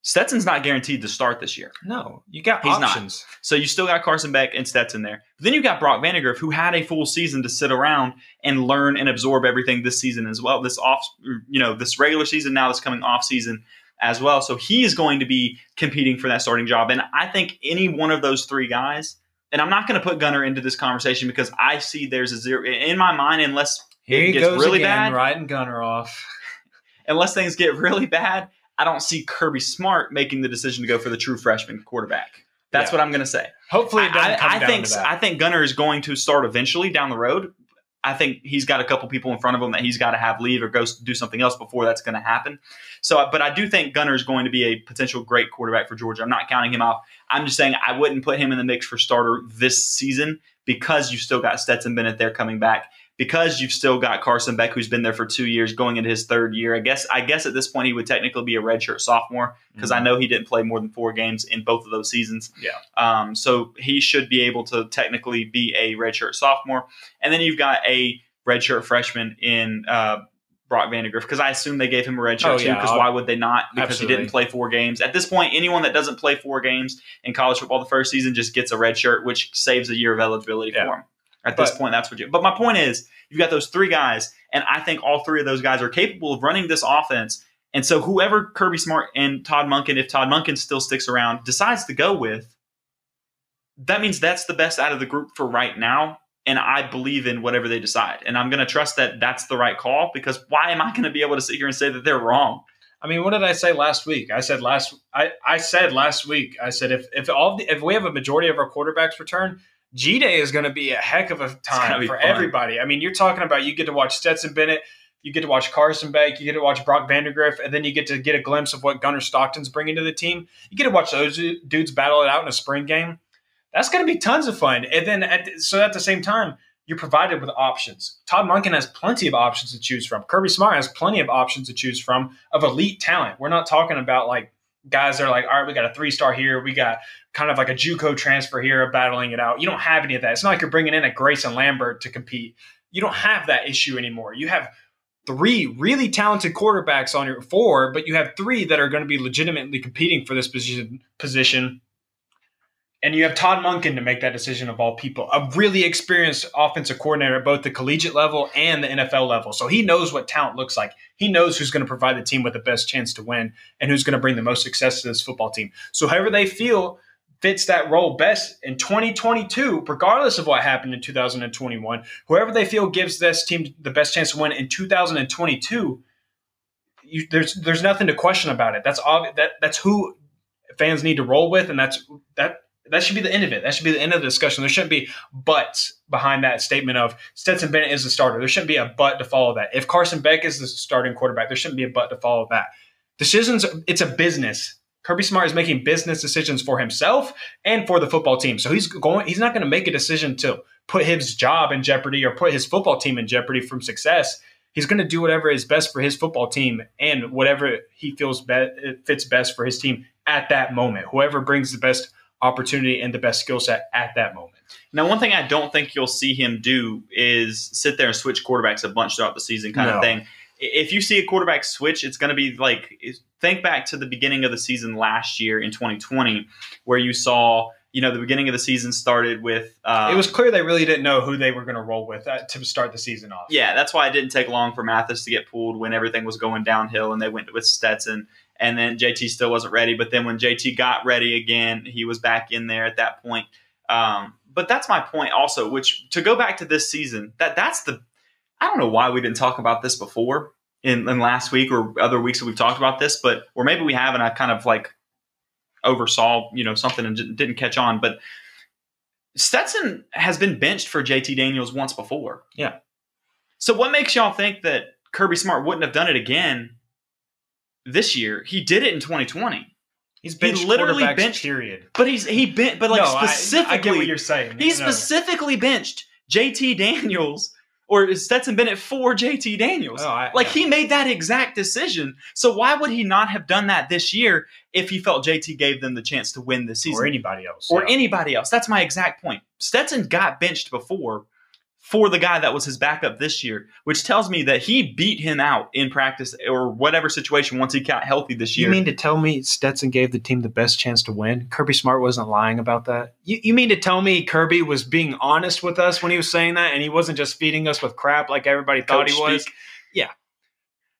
S4: Stetson's not guaranteed to start this year.
S5: no, you got
S4: He's not.
S5: options.
S4: So you still got Carson Beck and Stetson there. But then you got Brock Vandagriff, who had a full season to sit around and learn and absorb everything this season as well. This off, you know, this regular season now, this coming off season as well. So he is going to be competing for that starting job. And I think any one of those three guys, and I'm not going to put Gunnar into this conversation because I see there's a zero in my mind, unless
S5: Here
S4: it
S5: he
S4: gets
S5: goes
S4: really
S5: again,
S4: bad.
S5: riding Gunnar off.
S4: unless things get really bad, I don't see Kirby Smart making the decision to go for the true freshman quarterback. That's
S5: Yeah.
S4: what I'm going to say.
S5: Hopefully, it doesn't
S4: I,
S5: come
S4: I
S5: down
S4: think
S5: to that.
S4: I think Gunnar is going to start eventually down the road. I think he's got a couple people in front of him that he's got to have leave or go do something else before that's going to happen. So, but I do think Gunnar is going to be a potential great quarterback for Georgia. I'm not counting him out. I'm just saying I wouldn't put him in the mix for starter this season because you've still got Stetson Bennett there coming back. Because you've still got Carson Beck, who's been there for two years, going into his third year. I guess I guess at this point he would technically be a redshirt sophomore because I know he didn't play more than four games in both of those seasons.
S5: Yeah.
S4: Um, so he should be able to technically be a redshirt sophomore. And then you've got a redshirt freshman in uh, Brock Vandagriff because I assume they gave him a redshirt
S5: Oh,
S4: too
S5: yeah.
S4: because why would they not? Because
S5: Absolutely.
S4: he didn't play four games. At this point, anyone that doesn't play four games in college football the first season just gets a redshirt, which saves a year of eligibility
S5: Yeah.
S4: for him. At this
S5: But-
S4: point, that's what you. But my point is, you've got those three guys, and I think all three of those guys are capable of running this offense. And so, whoever Kirby Smart and Todd Monken, if Todd Monken still sticks around, decides to go with, that means that's the best out of the group for right now. And I believe in whatever they decide, and I'm going to trust that that's the right call. Because why am I going to be able to sit here and say that they're wrong?
S5: I mean, what did I say last week? I said last I, I said last week. I said if if all the, if we have a majority of our quarterbacks return, G Day is going to be a heck of a time for
S4: fun.
S5: everybody. I mean, you're talking about you get to watch Stetson Bennett, you get to watch Carson Beck, you get to watch Brock Vandagriff, and then you get to get a glimpse of what Gunnar Stockton's bringing to the team. You get to watch those dudes battle it out in a spring game. That's going to be tons of fun. And then at so at the same time, you're provided with options. Todd Monken has plenty of options to choose from. Kirby Smart has plenty of options to choose from of elite talent. We're not talking about like guys that are like, all right, we got a three star here, we got kind of like a JUCO transfer here, battling it out. You don't have any of that. It's not like you're bringing in a Grayson Lambert to compete. You don't have that issue anymore. You have three really talented quarterbacks on your four, but you have three that are going to be legitimately competing for this position. Position and you have Todd Monken to make that decision of all people, a really experienced offensive coordinator at both the collegiate level and the NFL level. So he knows what talent looks like. He knows who's going to provide the team with the best chance to win and who's going to bring the most success to this football team. So however they feel fits that role best in 2022, regardless of what happened in 2021, whoever they feel gives this team the best chance to win in 2022, you, there's there's nothing to question about it. That's obvious. That that's who fans need to roll with, and that's that that should be the end of it. That should be the end of the discussion. There shouldn't be buts behind that statement of Stetson Bennett is the starter. There shouldn't be a but to follow that. If Carson Beck is the starting quarterback, there shouldn't be a but to follow that. Decisions, it's a business. Kirby Smart is making business decisions for himself and for the football team. So he's going he's not going to make a decision to put his job in jeopardy or put his football team in jeopardy from success. He's going to do whatever is best for his football team and whatever he feels be- fits best for his team at that moment. Whoever brings the best opportunity and the best skill set at that moment.
S4: Now, one thing I don't think you'll see him do is sit there and switch quarterbacks a bunch throughout the season, kind
S5: No.
S4: of thing. If you see a quarterback switch, it's going to be like think back to the beginning of the season last year in 2020, where you saw, you know, the beginning of the season started with. Uh,
S5: it was clear they really didn't know who they were going to roll with uh, to start the season off.
S4: Yeah, that's why it didn't take long for Mathis to get pulled when everything was going downhill and they went with Stetson. And then JT still wasn't ready. But then when JT got ready again, he was back in there at that point. Um, but that's my point also, which to go back to this season, that that's the I don't know why we didn't talk about this before in, in last week or other weeks that we've talked about this, but or maybe we have and I kind of like oversaw, you know, something and didn't- didn't catch on. But Stetson has been benched for JT Daniels once before.
S5: Yeah.
S4: So what makes y'all think that Kirby Smart wouldn't have done it again this year? He did it in 2020.
S5: He's
S4: He
S5: benched
S4: literally benched-
S5: Period.
S4: But he's he bent but like
S5: no, I-
S4: specifically
S5: I, get what you're saying.
S4: he
S5: No.
S4: specifically benched JT Daniels or Stetson Bennett for JT Daniels.
S5: Oh, I-
S4: like
S5: yeah.
S4: he made that exact decision. So why would he not have done that this year if he felt JT gave them the chance to win this season
S5: or anybody else,
S4: or
S5: yeah.
S4: anybody else? That's my exact point. Stetson got benched before for the guy that was his backup this year, which tells me that he beat him out in practice or whatever situation once he got healthy this year.
S5: You mean to tell me Stetson gave the team the best chance to win? Kirby Smart wasn't lying about that. You, you mean to tell me Kirby was being honest with us when he was saying that, and he wasn't just feeding us with crap like everybody thought
S4: Coach
S5: he was?
S4: speak.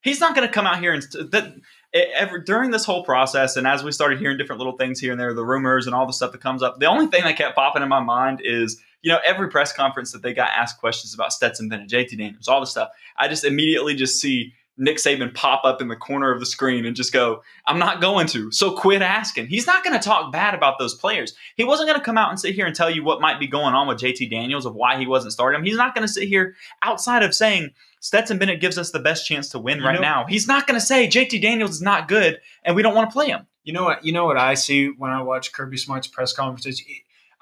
S4: he's not going to come out here and st- that ever during this whole process and as we started hearing different little things here and there the rumors and all the stuff that comes up the only thing that kept popping in my mind is you know every press conference that they got asked questions about Stetson Bennett JT Daniels all the stuff I just immediately just see Nick Saban pop up in the corner of the screen and just go I'm not going to so quit asking he's not going to talk bad about those players he wasn't going to come out and sit here and tell you what might be going on with JT Daniels of why he wasn't starting him he's not going to sit here outside of saying Stetson Bennett gives us the best chance to win
S5: You
S4: right
S5: know-
S4: now. He's not going to say JT Daniels is not good and we don't want to play him.
S5: You know what? You know what I see when I watch Kirby Smart's press conferences.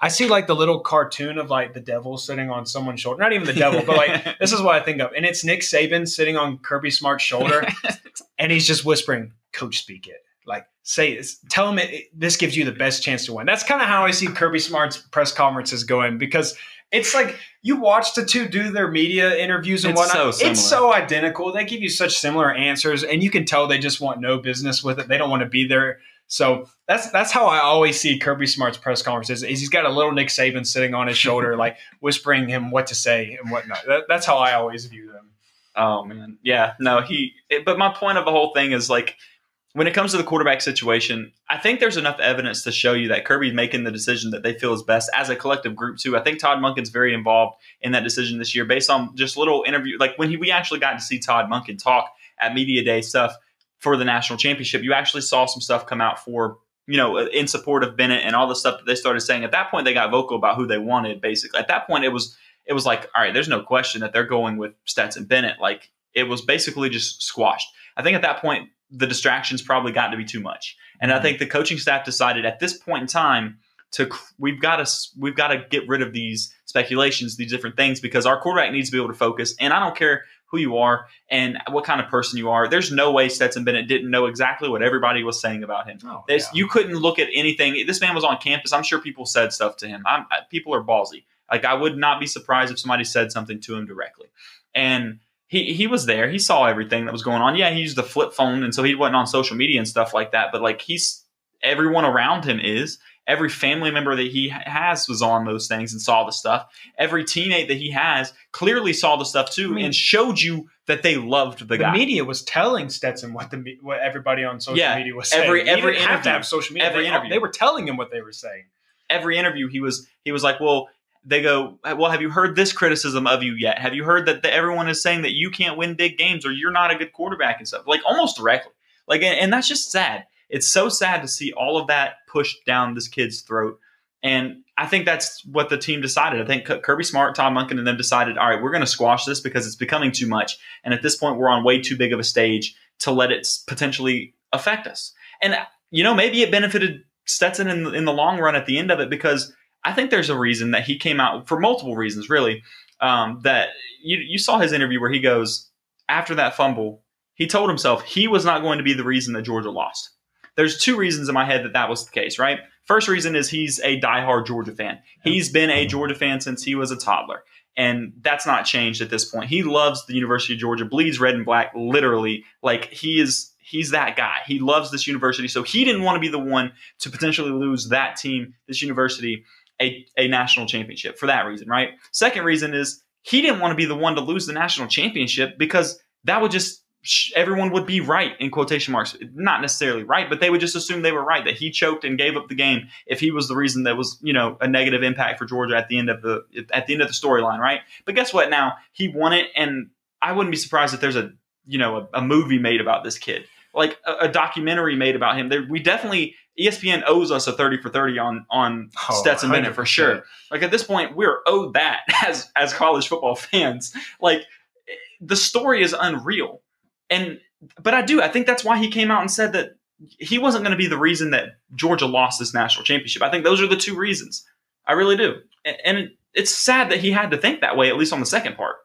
S5: I see like the little cartoon of like the devil sitting on someone's shoulder. Not even the devil, but like this is what I think of, and it's Nick Saban sitting on Kirby Smart's shoulder, and he's just whispering, "Coach, speak it." Like say this, tell him it, this gives you the best chance to win. That's kind of how I see Kirby Smart's press conferences going because it's like you watch the two do their media interviews and
S4: It's
S5: whatnot.
S4: so
S5: it's so identical. They give you such similar answers, and you can tell they just want no business with it. They don't want to be there So that's that's how I always see Kirby Smart's press conferences. Is he's got a little Nick Saban sitting on his shoulder, like whispering him what to say and whatnot. That, that's how I always view them.
S4: Oh man, yeah, no, he. It, but my point of the whole thing is like, when it comes to the quarterback situation, I think there's enough evidence to show you that Kirby's making the decision that they feel is best as a collective group too. I think Todd Monken's very involved in that decision this year, based on just little interview. Like when he, we actually got to see Todd Monken talk at media day stuff for the national championship, you actually saw some stuff come out for you know in support of Bennett and all the stuff that they started saying. At that point, they got vocal about who they wanted. Basically, at that point, it was it was like, all right, there's no question that they're going with Stetson Bennett. Like it was basically just squashed. I think at that point, the distractions probably got to be too much, and I mm-hmm. think the coaching staff decided at this point in time to we've got to we've got to get rid of these speculations, these different things, because our quarterback needs to be able to focus. And I don't care who you are and what kind of person you are. There's no way Stetson Bennett didn't know exactly what everybody was saying about him.
S5: Oh,
S4: This-
S5: yeah.
S4: You couldn't look at anything. This man was on campus. I'm sure people said stuff to him. I'm, I- people are ballsy. Like I would not be surprised if somebody said something to him directly. And he he was there. He saw everything that was going on. Yeah, he used the flip phone, and so he wasn't on social media and stuff like that. But like he's everyone around him is. Every family member that he has was on those things and saw the stuff. Every teammate that he has clearly saw the stuff too
S5: I mean-
S4: and showed you that they loved the,
S5: The
S4: guy.
S5: The media was telling Stetson what the what everybody on social
S4: Yeah,
S5: media was saying.
S4: every-
S5: He
S4: every
S5: didn't have to
S4: interview.
S5: have social media.
S4: Every
S5: they,
S4: interview.
S5: they were telling him what they were saying.
S4: every interview he was he was like well they go well have you heard this criticism of you yet have you heard that the, everyone is saying that you can't win big games or you're not a good quarterback and stuff like almost directly like and, and that's just sad it's so sad to see all of that pushed down this kid's throat and I think that's what the team decided. I think Kirby Smart, Tom Monken, and them decided, all right, we're going to squash this because it's becoming too much. And at this point, we're on way too big of a stage to let it potentially affect us. And, you know, maybe it benefited Stetson in, in the long run at the end of it because I think there's a reason that he came out for multiple reasons, really. Um, that you, you saw his interview where he goes, after that fumble, he told himself he was not going to be the reason that Georgia lost. There's two reasons in my head that that was the case, right? First reason is he's a diehard Georgia fan. He's been a Georgia fan since he was a toddler. And that's not changed at this point. He loves the University of Georgia, bleeds red and black, literally. Like he is he's that guy. He loves this university. So he didn't want to be the one to potentially lose that team, this university, a, a national championship for that reason, right? Second reason is he didn't want to be the one to lose the national championship because that would just everyone would be right in quotation marks. Not necessarily right but they would just assume they were right that he choked and gave up the game if he was the reason that was you know a negative impact for georgia at the end of the at the end of the storyline right? But guess what now? He won it and i wouldn't be surprised if there's a you know a, a movie made about this kid. Like a, a documentary made about him. There we definitely espn owes us a 30 for 30 on on
S5: Oh,
S4: stetson bennett for sure. like at this point we're owed that as as college football fans. Like the story is unreal and but I do. I think that's why he came out and said that he wasn't going to be the reason that Georgia lost this national championship. I think those are the two reasons. I really do. And it, it's sad that he had to think that way, at least on the second part.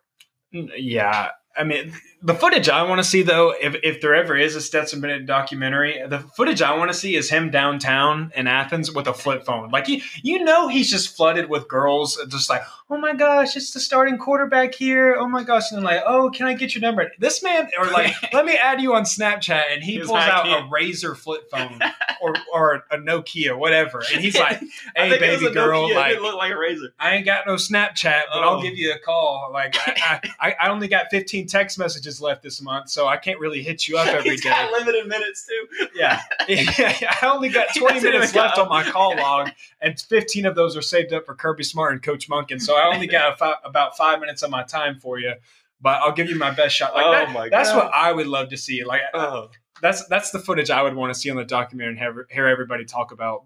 S5: Yeah, I mean, the footage I want to see though, if if there ever is a Stetson Bennett documentary, the footage I want to see is him downtown in Athens with a flip phone. Like you, you know, he's just flooded with girls, uh, just like, oh my gosh, it's the starting quarterback here. Oh my gosh, and like, oh, can I get your number? This man, or like, let me add you on Snapchat, and he pulls out a. Razor flip phone or or a Nokia, whatever, and he's like, hey
S4: it
S5: baby girl,
S4: Nokia. It
S5: like
S4: didn't look like a razor.
S5: I ain't got no Snapchat, but
S4: Oh.
S5: I'll give you a call. Like I, I, I only got 15 text messages left this month, so I can't really hit you up every
S4: He's
S5: day.
S4: got limited minutes too.
S5: Yeah. I only got 20 minutes left
S4: go.
S5: on my call log, and 15 of those are saved up for Kirby Smart and Coach Monken. So I only got a fi- about five minutes of my time for you, but I'll give you my best shot. Like
S4: Oh
S5: that-
S4: my
S5: that's
S4: God.
S5: what I would love to see. Like
S4: Oh.
S5: that's that's the footage I would want to see on the documentary and have, hear everybody talk about.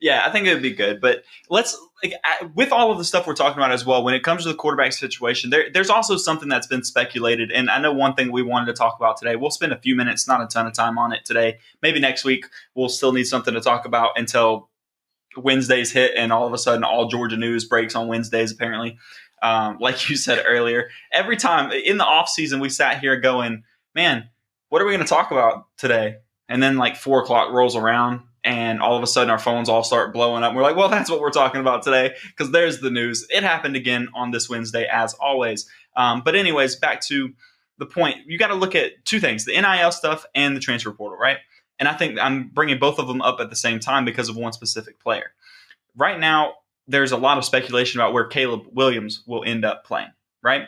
S4: Yeah, I think it would be good. But let's like with all of the stuff we're talking about as well. When it comes to the quarterback situation, there, there's also something that's been speculated, and I know one thing we wanted to talk about today. We'll spend a few minutes, not a ton of time on it today. Maybe next week we'll still need something to talk about until Wednesdays hit, and all of a sudden all Georgia news breaks on Wednesdays. Apparently, um, like you said earlier, every time in the off season we sat here going, man, what are we going to talk about today? And then like four o'clock rolls around, and all of a sudden our phones all start blowing up. We're like, well, that's what we're talking about today because there's the news. It happened again on this Wednesday, as always. Um, but anyways, back to the point. You got to look at two things: the NIL stuff and the transfer portal, right? And I think I'm bringing both of them up at the same time because of one specific player. Right now, there's a lot of speculation about where Caleb Williams will end up playing, right?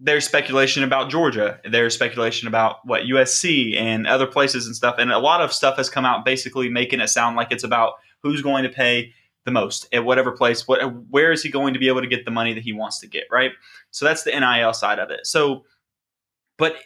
S4: There's speculation about Georgia. There's speculation about what USC and other places and stuff. And a lot of stuff has come out basically making it sound like it's about who's going to pay the most at whatever place. What, where is he going to be able to get the money that he wants to get, right? So that's the NIL side of it. So, but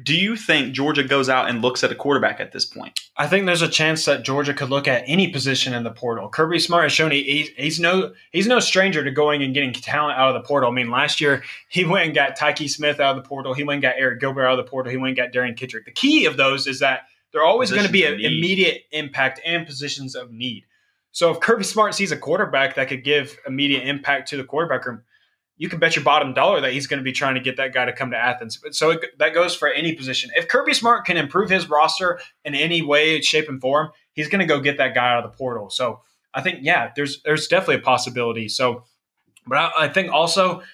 S4: do you think Georgia goes out and looks at a quarterback at this point?
S5: I think there's a chance that Georgia could look at any position in the portal. Kirby Smart has shown he, he's, no he's no stranger to going and getting talent out of the portal. I mean, last year he went and got Tykee Smith out of the portal. He went and got Arik Gilbert out of the portal. He went and got Derion Kendrick. The key of those is that they're always going to be an immediate impact and positions of need. So if Kirby Smart sees a quarterback that could give immediate impact to the quarterback room, you can bet your bottom dollar that he's going to be trying to get that guy to come to Athens. So it, that goes for any position. If Kirby Smart can improve his roster in any way, shape, and form, he's going to go get that guy out of the portal. So I think, yeah, there's there's definitely a possibility. So, but I, I think also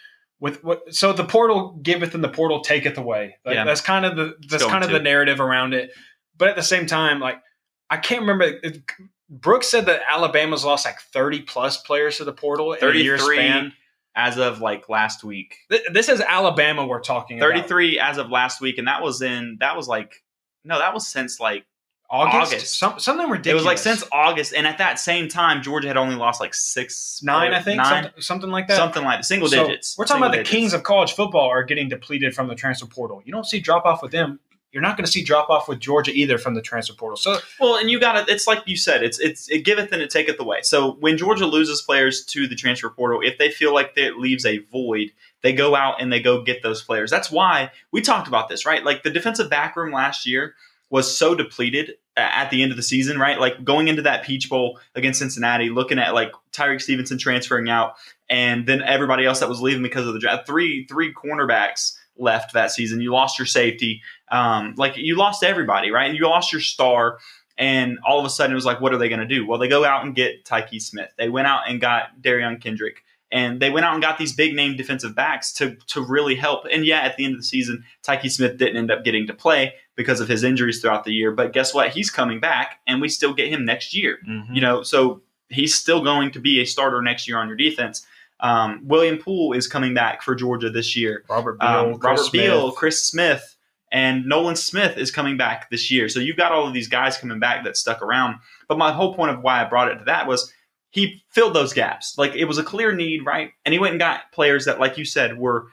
S5: with what so the portal giveth and the portal taketh away. Like, yeah. That's kind of the that's kind of the narrative around it. But at the same time, like I can't remember. It, Brooks said that Alabama's lost like 30 plus players to the portal in a year span
S4: as of like last week.
S5: This is Alabama we're talking
S4: 33 about. as of last week, and that was in that was like no, that was since like
S5: August. August. Some, something ridiculous.
S4: It was like since August, and at that same time, Georgia had only lost like six,
S5: nine, I think, nine, something, something like that.
S4: Something like single so digits.
S5: We're talking about digits. the kings of college football are getting depleted from the transfer portal. You don't see drop off with them you're not going to see drop off with Georgia either from the transfer portal. So
S4: well, and you got to. It's like you said. It's it's it giveth and it taketh away. So when Georgia loses players to the transfer portal, if they feel like it leaves a void, they go out and they go get those players. That's why we talked about this, right? Like the defensive back room last year was so depleted at the end of the season, right? Like going into that Peach Bowl against Cincinnati, looking at like Tyrique Stevenson transferring out, and then everybody else that was leaving because of the draft. Three three cornerbacks left that season. You lost your safety. Um, like you lost everybody, right? You lost your star. And all of a sudden, it was like, what are they going to do? Well, they go out and get Tykee Smith. They went out and got Derion Kendrick. And they went out and got these big name defensive backs to, to really help. And yeah, at the end of the season, Tykee Smith didn't end up getting to play because of his injuries throughout the year. But guess what? He's coming back, and we still get him next year. Mm-hmm. You know, so he's still going to be a starter next year on your defense. Um, William Poole is coming back for Georgia this year.
S5: Robert Beal, um,
S4: Robert Chris Beal, Smith. Chris Smith, and Nolan Smith is coming back this year. So you've got all of these guys coming back that stuck around. But my whole point of why I brought it to that was he filled those gaps. Like it was a clear need, right? And he went and got players that, like you said, were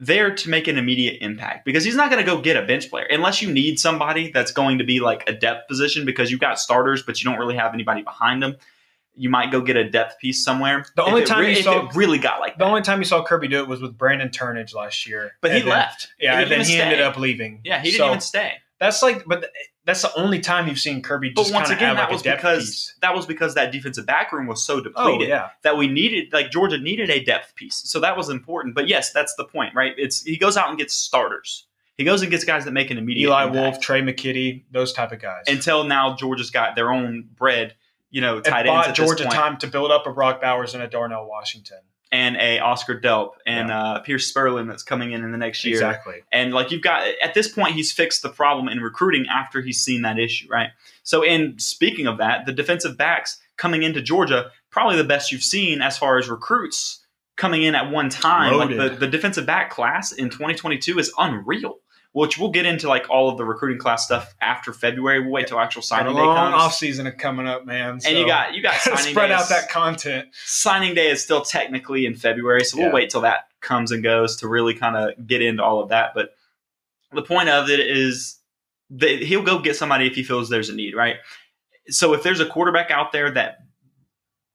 S4: there to make an immediate impact because he's not going to go get a bench player unless you need somebody that's going to be like a depth position because you've got starters, but you don't really have anybody behind them you might go get a depth piece somewhere.
S5: The only time
S4: re-
S5: you saw
S4: really got like
S5: the only time you saw Kirby do it was with Brandon Turnage last year,
S4: but he then, left.
S5: Yeah, and then he stay. ended up leaving.
S4: Yeah, he didn't so, even stay.
S5: That's like, but that's the only time you've seen Kirby. Just but once again, that like was
S4: because
S5: piece.
S4: that was because that defensive back room was so oh, depleted oh, yeah. that we needed, like Georgia needed a depth piece. So that was important. But yes, that's the point, right? It's he goes out and gets starters. He goes and gets guys that make an immediate.
S5: Eli
S4: impact.
S5: Wolf, Trey McKitty, those type of guys.
S4: Until now, Georgia's got their own bread you know, tight
S5: ends. Bought Georgia time to build up a Brock Bowers and a Darnell Washington.
S4: And a Oscar Delp and yeah. uh, Pearce Spurlin that's coming in in the next year.
S5: Exactly.
S4: And like you've got at this point, he's fixed the problem in recruiting after he's seen that issue, right? So, in speaking of that, the defensive backs coming into Georgia, probably the best you've seen as far as recruits coming in at one time. Loaded. Like the, the defensive back class in 2022 is unreal which we'll get into like all of the recruiting class stuff after February. We'll wait till actual signing day comes.
S5: Off season is coming up, man.
S4: So. And you got you got signing
S5: spread out that content.
S4: Signing day is still technically in February, so we'll wait till that comes and goes to really kind of get into all of that. But the point of it is that he'll go get somebody if he feels there's a need, right? So if there's a quarterback out there that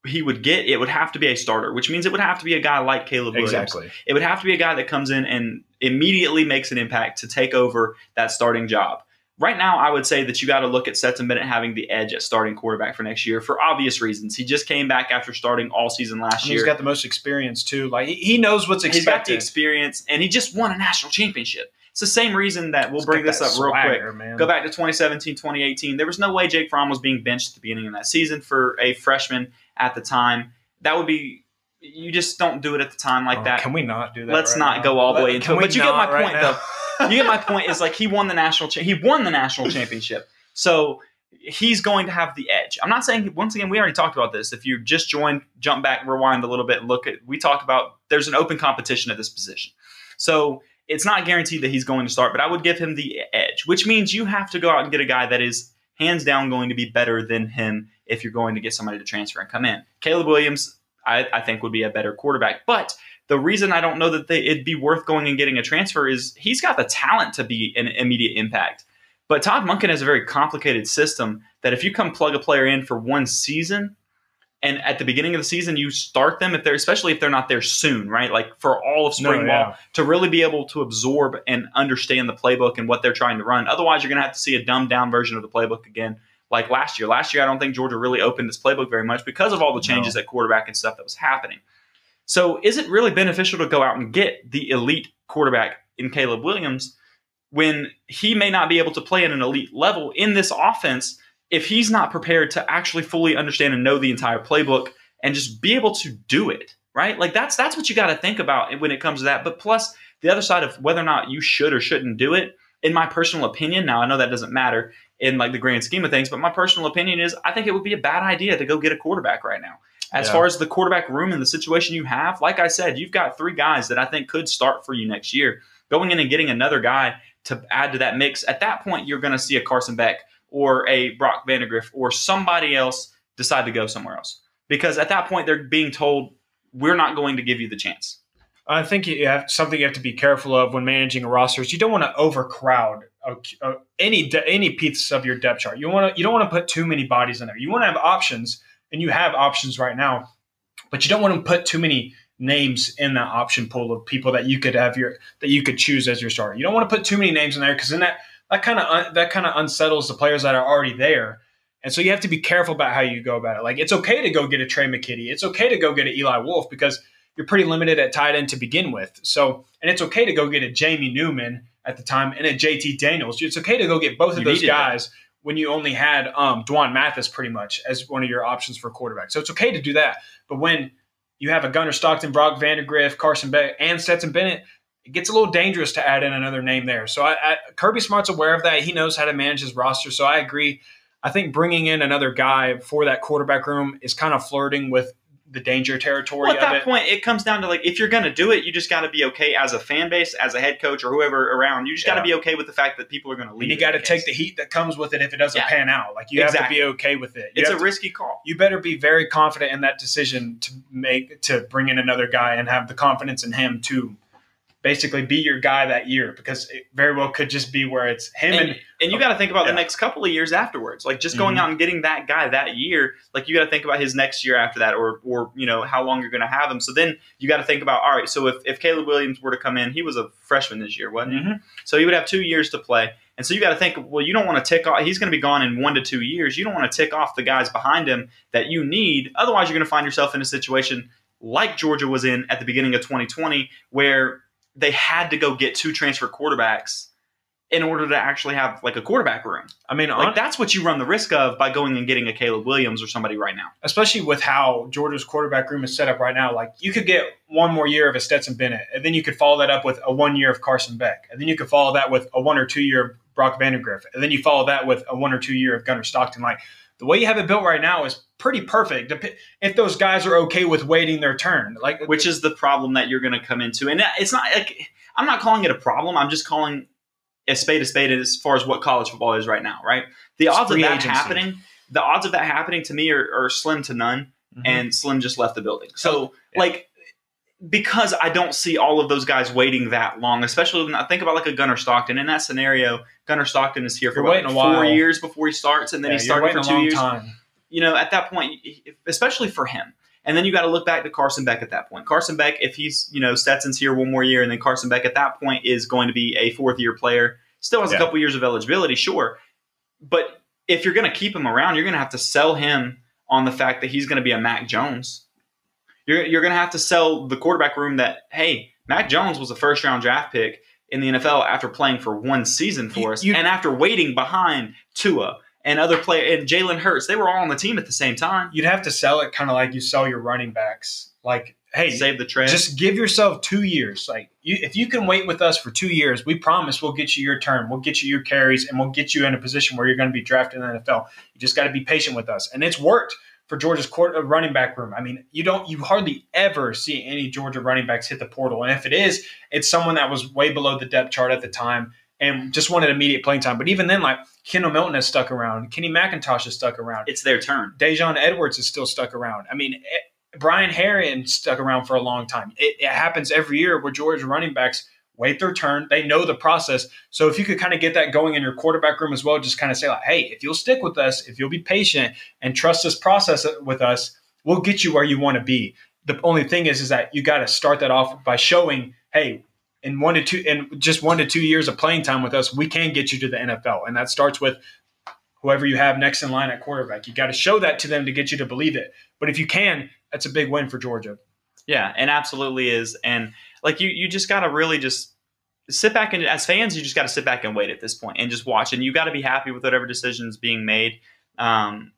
S4: he would get, it would have to be a starter, which means it would have to be a guy like Caleb Williams.
S5: Exactly.
S4: It would have to be a guy that comes in and immediately makes an impact to take over that starting job. Right now, I would say that you got to look at Stetson Bennett having the edge at starting quarterback for next year for obvious reasons. He just came back after starting all season last year.
S5: He's got the most experience too. Like he knows what's expected. He's got the
S4: experience, and he just won a national championship. It's the same reason that we'll bring this up swagger, real quick. Man. Go back to 2017, 2018. There was no way Jake Fromm was being benched at the beginning of that season for a freshman at the time that would be you just don't do it at the time like oh, that.
S5: Can we not do that?
S4: Let's
S5: right
S4: not
S5: now?
S4: go all the way into it. But you get my
S5: right
S4: point, though. you get my point. Is like he won the national. Cha- he won the national championship. So he's going to have the edge. I'm not saying once again we already talked about this. If you just join, jump back, rewind a little bit, and look at we talked about there's an open competition at this position. So it's not guaranteed that he's going to start, but I would give him the edge, which means you have to go out and get a guy that is hands down going to be better than him if you're going to get somebody to transfer and come in. Caleb Williams, I, I think, would be a better quarterback. But the reason I don't know that they, it'd be worth going and getting a transfer is he's got the talent to be an immediate impact. But Todd Monken has a very complicated system that if you come plug a player in for one season, and at the beginning of the season you start them if they're especially if they're not there soon right like for all of spring
S5: No,
S4: ball
S5: yeah.
S4: to really be able to absorb and understand the playbook and what they're trying to run otherwise you're going to have to see a dumbed down version of the playbook again like last year last year i don't think georgia really opened its playbook very much because of all the changes at quarterback and stuff that was happening so is it really beneficial to go out and get the elite quarterback in caleb williams when he may not be able to play at an elite level in this offense if he's not prepared to actually fully understand and know the entire playbook and just be able to do it, right? Like that's that's what you got to think about when it comes to that. But plus the other side of whether or not you should or shouldn't do it, in my personal opinion, now I know that doesn't matter in like the grand scheme of things, but my personal opinion is I think it would be a bad idea to go get a quarterback right now. As
S5: Yeah.
S4: far as the quarterback room and the situation you have, like I said, you've got three guys that I think could start for you next year. Going in and getting another guy to add to that mix, at that point, you're going to see a Carson Beck or a Brock Vandagriff or somebody else decide to go somewhere else. Because at that point, they're being told, we're not going to give you the chance.
S5: I think you have something you have to be careful of when managing a roster is you don't want to overcrowd a, any any piece of your depth chart. You want to you don't want to put too many bodies in there. You want to have options, and you have options right now, but you don't want to put too many names in that option pool of people that you could have your that you could choose as your starter. You don't want to put too many names in there because then that that kind of un, that kind of unsettles the players that are already there. And so you have to be careful about how you go about it. Like it's okay to go get a Trey McKitty. It's okay to go get an Eli Wolf because you're pretty limited at tight end to begin with. So, and it's okay to go get a Jamie Newman at the time and a JT Daniels. It's okay to go get both of
S4: You
S5: those
S4: needed that.
S5: guys when you only had um, Dwan Mathis pretty much as one of your options for quarterback. So it's okay to do that. But when you have a Gunnar Stockton, Brock Vandagriff, Carson Beck, and Stetson Bennett, it gets a little dangerous to add in another name there. So I, I, Kirby Smart's aware of that. He knows how to manage his roster. So I agree. I think bringing in another guy for that quarterback room is kind of flirting with the danger territory
S4: Well, at that
S5: it.
S4: point, it comes down to like if you're going to do it, you just got to be okay as a fan base, as a head coach, or whoever around. You just got to be okay with the fact that people are going to leave.
S5: And you got to take the heat that comes with it if it doesn't
S4: Yeah.
S5: pan out. Like you have to be okay with it. You
S4: It's a
S5: to-
S4: risky call.
S5: you better be very confident in that decision to make to bring in another guy and have the confidence in him to basically be your guy that year because it very well could just be where it's him and,
S4: And, and you got to think about
S5: Yeah.
S4: the next couple of years afterwards. Like just going
S5: Mhm.
S4: out and getting that guy that year. Like you got to think about his next year after that, or or you know how long you're going to have him. So then you got to think about all right. So if if Caleb Williams were to come in, he was a freshman this year, wasn't he?
S5: Mhm.
S4: So he would have two years to play. And so you got to think, well, you don't want to tick off. He's going to be gone in one to two years. You don't want to tick off the guys behind him that you need. Otherwise, you're going to find yourself in a situation like Georgia was in at the beginning of 2020, where they had to go get two transfer quarterbacks in order to actually have like a quarterback room.
S5: I mean,
S4: Like
S5: on,
S4: that's what you run the risk of by going and getting a Caleb Williams or somebody right now.
S5: especially with how Georgia's quarterback room is set up right now. Like you could get one more year of a Stetson Bennett, and then you could follow that up with a one year of Carson Beck, and then you could follow that with a one or two year of Brock Vandagriff, and then you follow that with a one or two year of Gunnar Stockton. Like the way you have it built right now is pretty perfect. If those guys are okay with waiting their turn, like
S4: which is the problem that you're going to come into. And it's not like I'm not calling it a problem. I'm just calling a spade a spade as far as what college football is right now. Right? The
S5: It's
S4: odds of that
S5: agency.
S4: happening, the odds of that happening to me are, are slim to none.
S5: Mhm.
S4: And Slim just left the building. So
S5: Yeah.
S4: like. Because I don't see all of those guys waiting that long, especially when I think about like a Gunnar Stockton. In that scenario, Gunnar Stockton is here for what, four years before he starts, and then
S5: Yeah,
S4: he started for two
S5: long
S4: years
S5: time.
S4: You know, at that point, especially for him. And then you got to look back to Carson Beck at that point. Carson Beck, if he's, you know, Stetson's here one more year, and then Carson Beck at that point is going to be a fourth year player, still has
S5: Yeah.
S4: a couple years of eligibility, sure. But if you're going to keep him around, you're going to have to sell him on the fact that he's going to be a Mac Jones. You're, you're going to have to sell the quarterback room that, hey, Mac Jones was a first round draft pick in the NFL after playing for one season for
S5: You-
S4: us
S5: you-
S4: and after waiting behind Tua and other player and Jalen Hurts. They were all on the team at the same time.
S5: You'd have to sell it kind of like you sell your running backs. Like hey,
S4: save the trade.
S5: Just give yourself two years. Like, you, if you can wait with us for two years, we promise we'll get you your turn, we'll get you your carries, and we'll get you in a position where you're going to be drafted in the NFL. You just got to be patient with us, and it's worked for Georgia's court, uh, running back room. I mean, you don't, you hardly ever see any Georgia running backs hit the portal, and if it is, it's someone that was way below the depth chart at the time and just wanted immediate playing time. But even then, like Kendall Milton has stuck around, Kenny McIntosh has stuck around.
S4: it's their turn.
S5: Daijun Edwards is still stuck around. I mean, eh, Brian Herrien stuck around for a long time. It, it happens every year where Georgia running backs wait their turn. They know the process. So if you could kind of get that going in your quarterback room as well, just kind of say like, hey, if you'll stick with us, if you'll be patient and trust this process with us, we'll get you where you want to be. The only thing is, is that you got to start that off by showing, hey, in one to two, in just one to two years of playing time with us, we can get you to the NFL, and that starts with whoever you have next in line at quarterback. You got to show that to them to get you to believe it. But if you can, that's a big win for Georgia.
S4: Yeah, and absolutely is. And like you, you just got to really just sit back and as fans, you just got to sit back and wait at this point and just watch. And you got to be happy with whatever decisions being made. Um,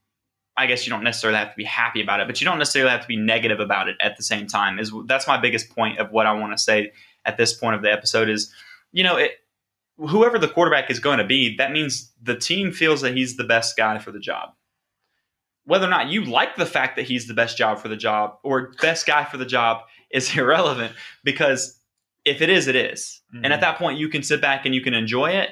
S4: I guess you don't necessarily have to be happy about it, but you don't necessarily have to be negative about it at the same time. Is that's my biggest point of what I want to say at this point of the episode is, you know, it, whoever the quarterback is going to be, that means the team feels that he's the best guy for the job. Whether or not you like the fact that he's the best job for the job or best guy for the job is irrelevant because if it is, it is. Mm-hmm. And at that point, you can sit back and you can enjoy it,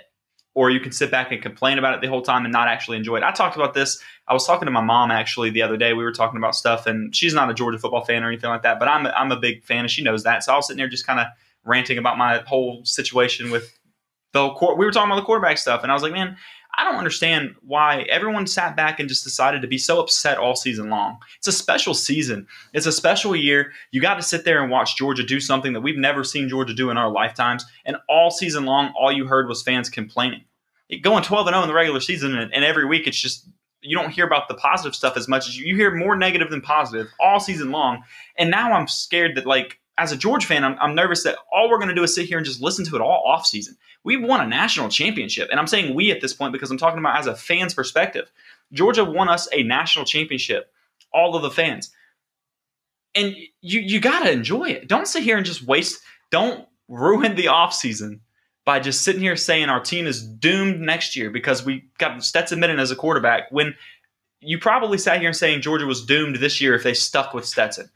S4: or you can sit back and complain about it the whole time and not actually enjoy it. I talked about this. I was talking to my mom actually the other day. We were talking about stuff, and she's not a Georgia football fan or anything like that, but I'm a, I'm a big fan, and she knows that. So I was sitting there just kind of ranting about my whole situation with the court. We were talking about the quarterback stuff, and I was like, man, I don't understand why everyone sat back and just decided to be so upset all season long. It's a special season. It's a special year. You got to sit there and watch Georgia do something that we've never seen Georgia do in our lifetimes. And all season long, all you heard was fans complaining. Going 12 and 0 in the regular season, and, and every week it's just you don't hear about the positive stuff as much as you, you hear more negative than positive all season long. And now I'm scared that like as a George fan, I'm, I'm nervous that all we're going to do is sit here and just listen to it all off season. We won a national championship, and I'm saying we at this point because I'm talking about as a fan's perspective. Georgia won us a national championship, all of the fans, and you you got to enjoy it. Don't sit here and just waste. Don't ruin the off season by just sitting here saying our team is doomed next year because we got Stetson Bennett as a quarterback when you probably sat here and saying Georgia was doomed this year if they stuck with Stetson.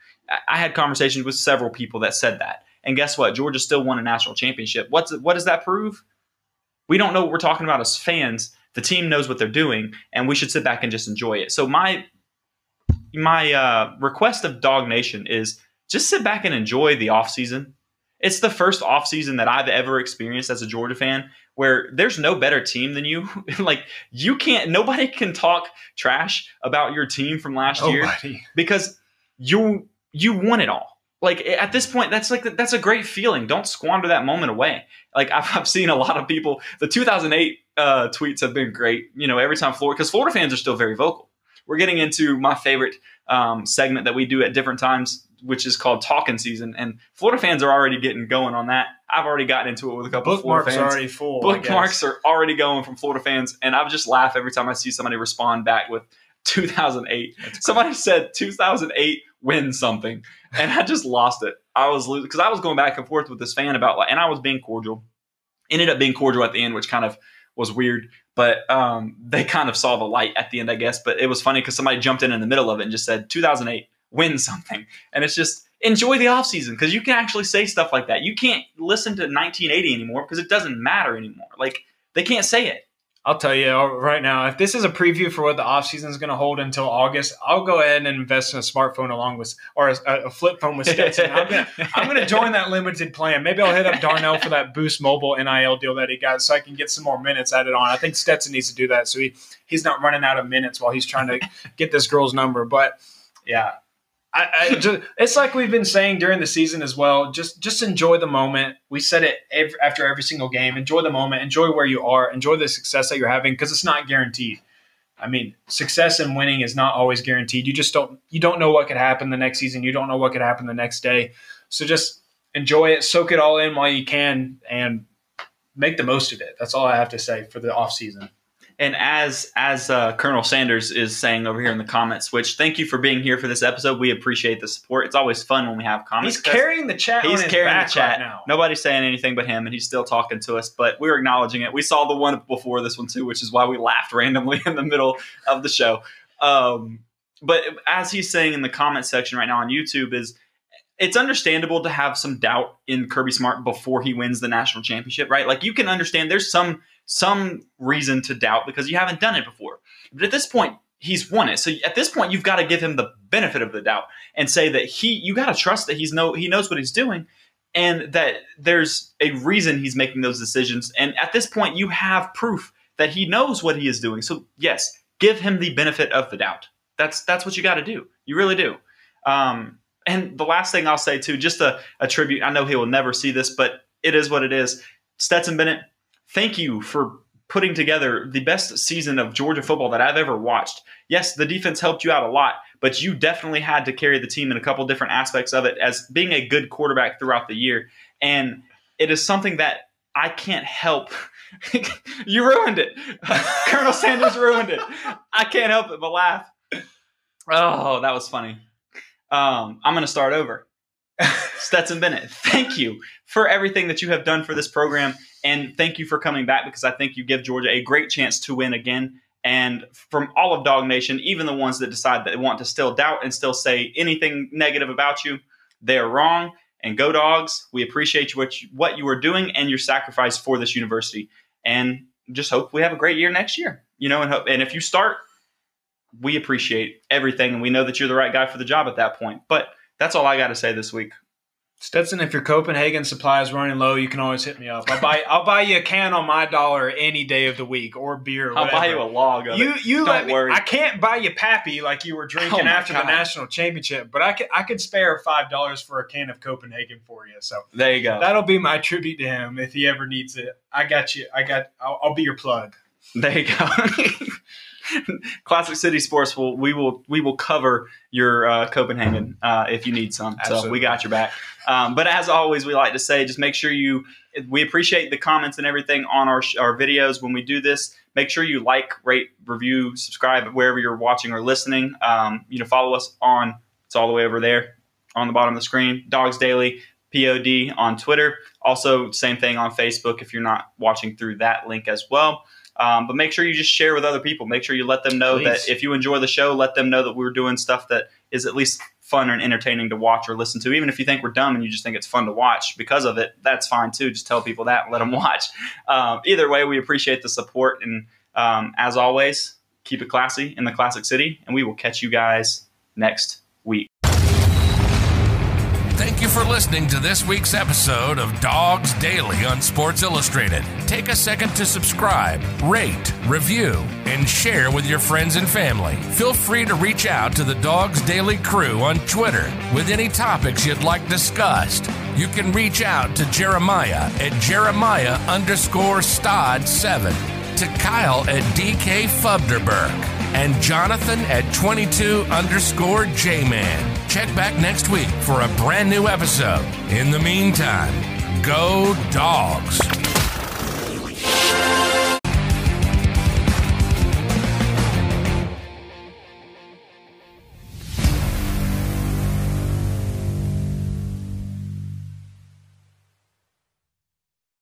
S4: I had conversations with several people that said that. And guess what? Georgia still won a national championship. What's what does that prove? We don't know what we're talking about as fans. The team knows what they're doing, and we should sit back and just enjoy it. So my my uh, request of Dog Nation is just sit back and enjoy the offseason. It's the first offseason that I've ever experienced as a Georgia fan where there's no better team than you. like you can't nobody can talk trash about your team from last nobody. year because you you won it all. Like at this point, that's like that's a great feeling. Don't squander that moment away. Like I've, I've seen a lot of people. The 2008 uh, tweets have been great. You know, every time Florida, because Florida fans are still very vocal. We're getting into my favorite um, segment that we do at different times, which is called Talking Season, and Florida fans are already getting going on that. I've already gotten into it with a couple
S5: Bookmarks
S4: of Florida
S5: fans. already full.
S4: Bookmarks are already going from Florida fans, and I just laugh every time I see somebody respond back with 2008. Somebody said 2008 win something, and I just lost it. I was losing because I was going back and forth with this fan about like, and I was being cordial. Ended up being cordial at the end, which kind of was weird, but um, they kind of saw the light at the end, I guess. But it was funny because somebody jumped in in the middle of it and just said 2008 win something, and it's just enjoy the offseason because you can actually say stuff like that. You can't listen to 1980 anymore because it doesn't matter anymore. Like they can't say it.
S5: I'll tell you uh, right now, if this is a preview for what the offseason is going to hold until August, I'll go ahead and invest in a smartphone along with, or a, a flip phone with Stetson. I'm going to join that limited plan. Maybe I'll hit up Darnell for that Boost Mobile NIL deal that he got so I can get some more minutes added on. I think Stetson needs to do that so he, he's not running out of minutes while he's trying to get this girl's number. But yeah, I, I just, it's like we've been saying during the season as well. Just just enjoy the moment. We said it every, after every single game. Enjoy the moment. Enjoy where you are. Enjoy the success that you're having because it's not guaranteed. I mean, success and winning is not always guaranteed. You just don't you don't know what could happen the next season. You don't know what could happen the next day. So just enjoy it, soak it all in while you can, and make the most of it. That's all I have to say for the off season.
S4: And as as uh, Colonel Sanders is saying over here in the comments, which thank you for being here for this episode. We appreciate the support. It's always fun when we have comments.
S5: He's carrying the chat.
S4: He's carrying the chat.
S5: right now.
S4: Nobody's saying anything but him, and he's still talking to us. But we're acknowledging it. We saw the one before this one too, which is why we laughed randomly in the middle of the show. Um, but as he's saying in the comment section right now on YouTube, is it's understandable to have some doubt in Kirby Smart before he wins the national championship, right? Like you can understand there's some some reason to doubt because you haven't done it before. But at this point, he's won it. So at this point, you've got to give him the benefit of the doubt and say that he you got to trust that he's know he knows what he's doing and that there's a reason he's making those decisions. And at this point, you have proof that he knows what he is doing. So yes, give him the benefit of the doubt. That's that's what you got to do. You really do. Um, and the last thing I'll say too, just a, a tribute. I know he will never see this, but it is what it is. Stetson Bennett, thank you for putting together the best season of Georgia football that I've ever watched. Yes, the defense helped you out a lot, but you definitely had to carry the team in a couple different aspects of it as being a good quarterback throughout the year. And it is something that I can't help. you ruined it. Colonel Sanders ruined it. I can't help it but laugh. Oh, that was funny. Um, I'm going to start over. Stetson Bennett, thank you for everything that you have done for this program. And thank you for coming back because I think you give Georgia a great chance to win again. And from all of Dog Nation, even the ones that decide that they want to still doubt and still say anything negative about you, they are wrong. And go dogs! We appreciate what you, what you are doing and your sacrifice for this university. And just hope we have a great year next year. You know, and hope, and if you start, we appreciate everything, and we know that you're the right guy for the job at that point. But that's all I got to say this week.
S5: Stetson, if your Copenhagen supply is running low, you can always hit me up. I'll buy I'll buy you a can on my dollar any day of the week or beer. Or
S4: I'll buy you a log of
S5: You
S4: it.
S5: you
S4: Don't
S5: me,
S4: worry.
S5: I can't buy you Pappy like you were oh drinking
S4: Oh
S5: after
S4: God.
S5: the national championship, but I could I could spare five dollars for a can of Copenhagen for you. So
S4: there you go.
S5: that'll be my tribute to him if he ever needs it. I got you. I got. I'll, I'll be your plug.
S4: There you go. Classic City Sports will we will we will cover your uh, Copenhagen uh, if you need some. So we got your back. Um, but as always, we like to say, just make sure you. We appreciate the comments and everything on our our videos when we do this. Make sure you like, rate, review, subscribe wherever you're watching or listening. Um, you know, follow us on. It's all the way over there on the bottom of the screen. Dogs Daily Pod on Twitter. Also, same thing on Facebook if you're not watching through that link as well. Um, but make sure you just share with other people. Make sure you let them know
S5: Please.
S4: that if you enjoy the show, let them know that we're doing stuff that is at least fun and entertaining to watch or listen to. Even if you think we're dumb and you just think it's fun to watch because of it, that's fine too. Just tell people that and let them watch. Um, either way, we appreciate the support. And um, as always, keep it classy in the Classic City. And we will catch you guys next week.
S1: Thank you for listening to this week's episode of Dogs Daily on Sports Illustrated. Take a second to subscribe, rate, review, and share with your friends and family. Feel free to reach out to the Dogs Daily crew on Twitter with any topics you'd like discussed. You can reach out to Jeremiah at Jeremiah underscore Stod 7, to Kyle at DK Fubderberg, and Jonathan at 22 underscore J Man. Check back next week for a brand new episode. In the meantime, go dogs.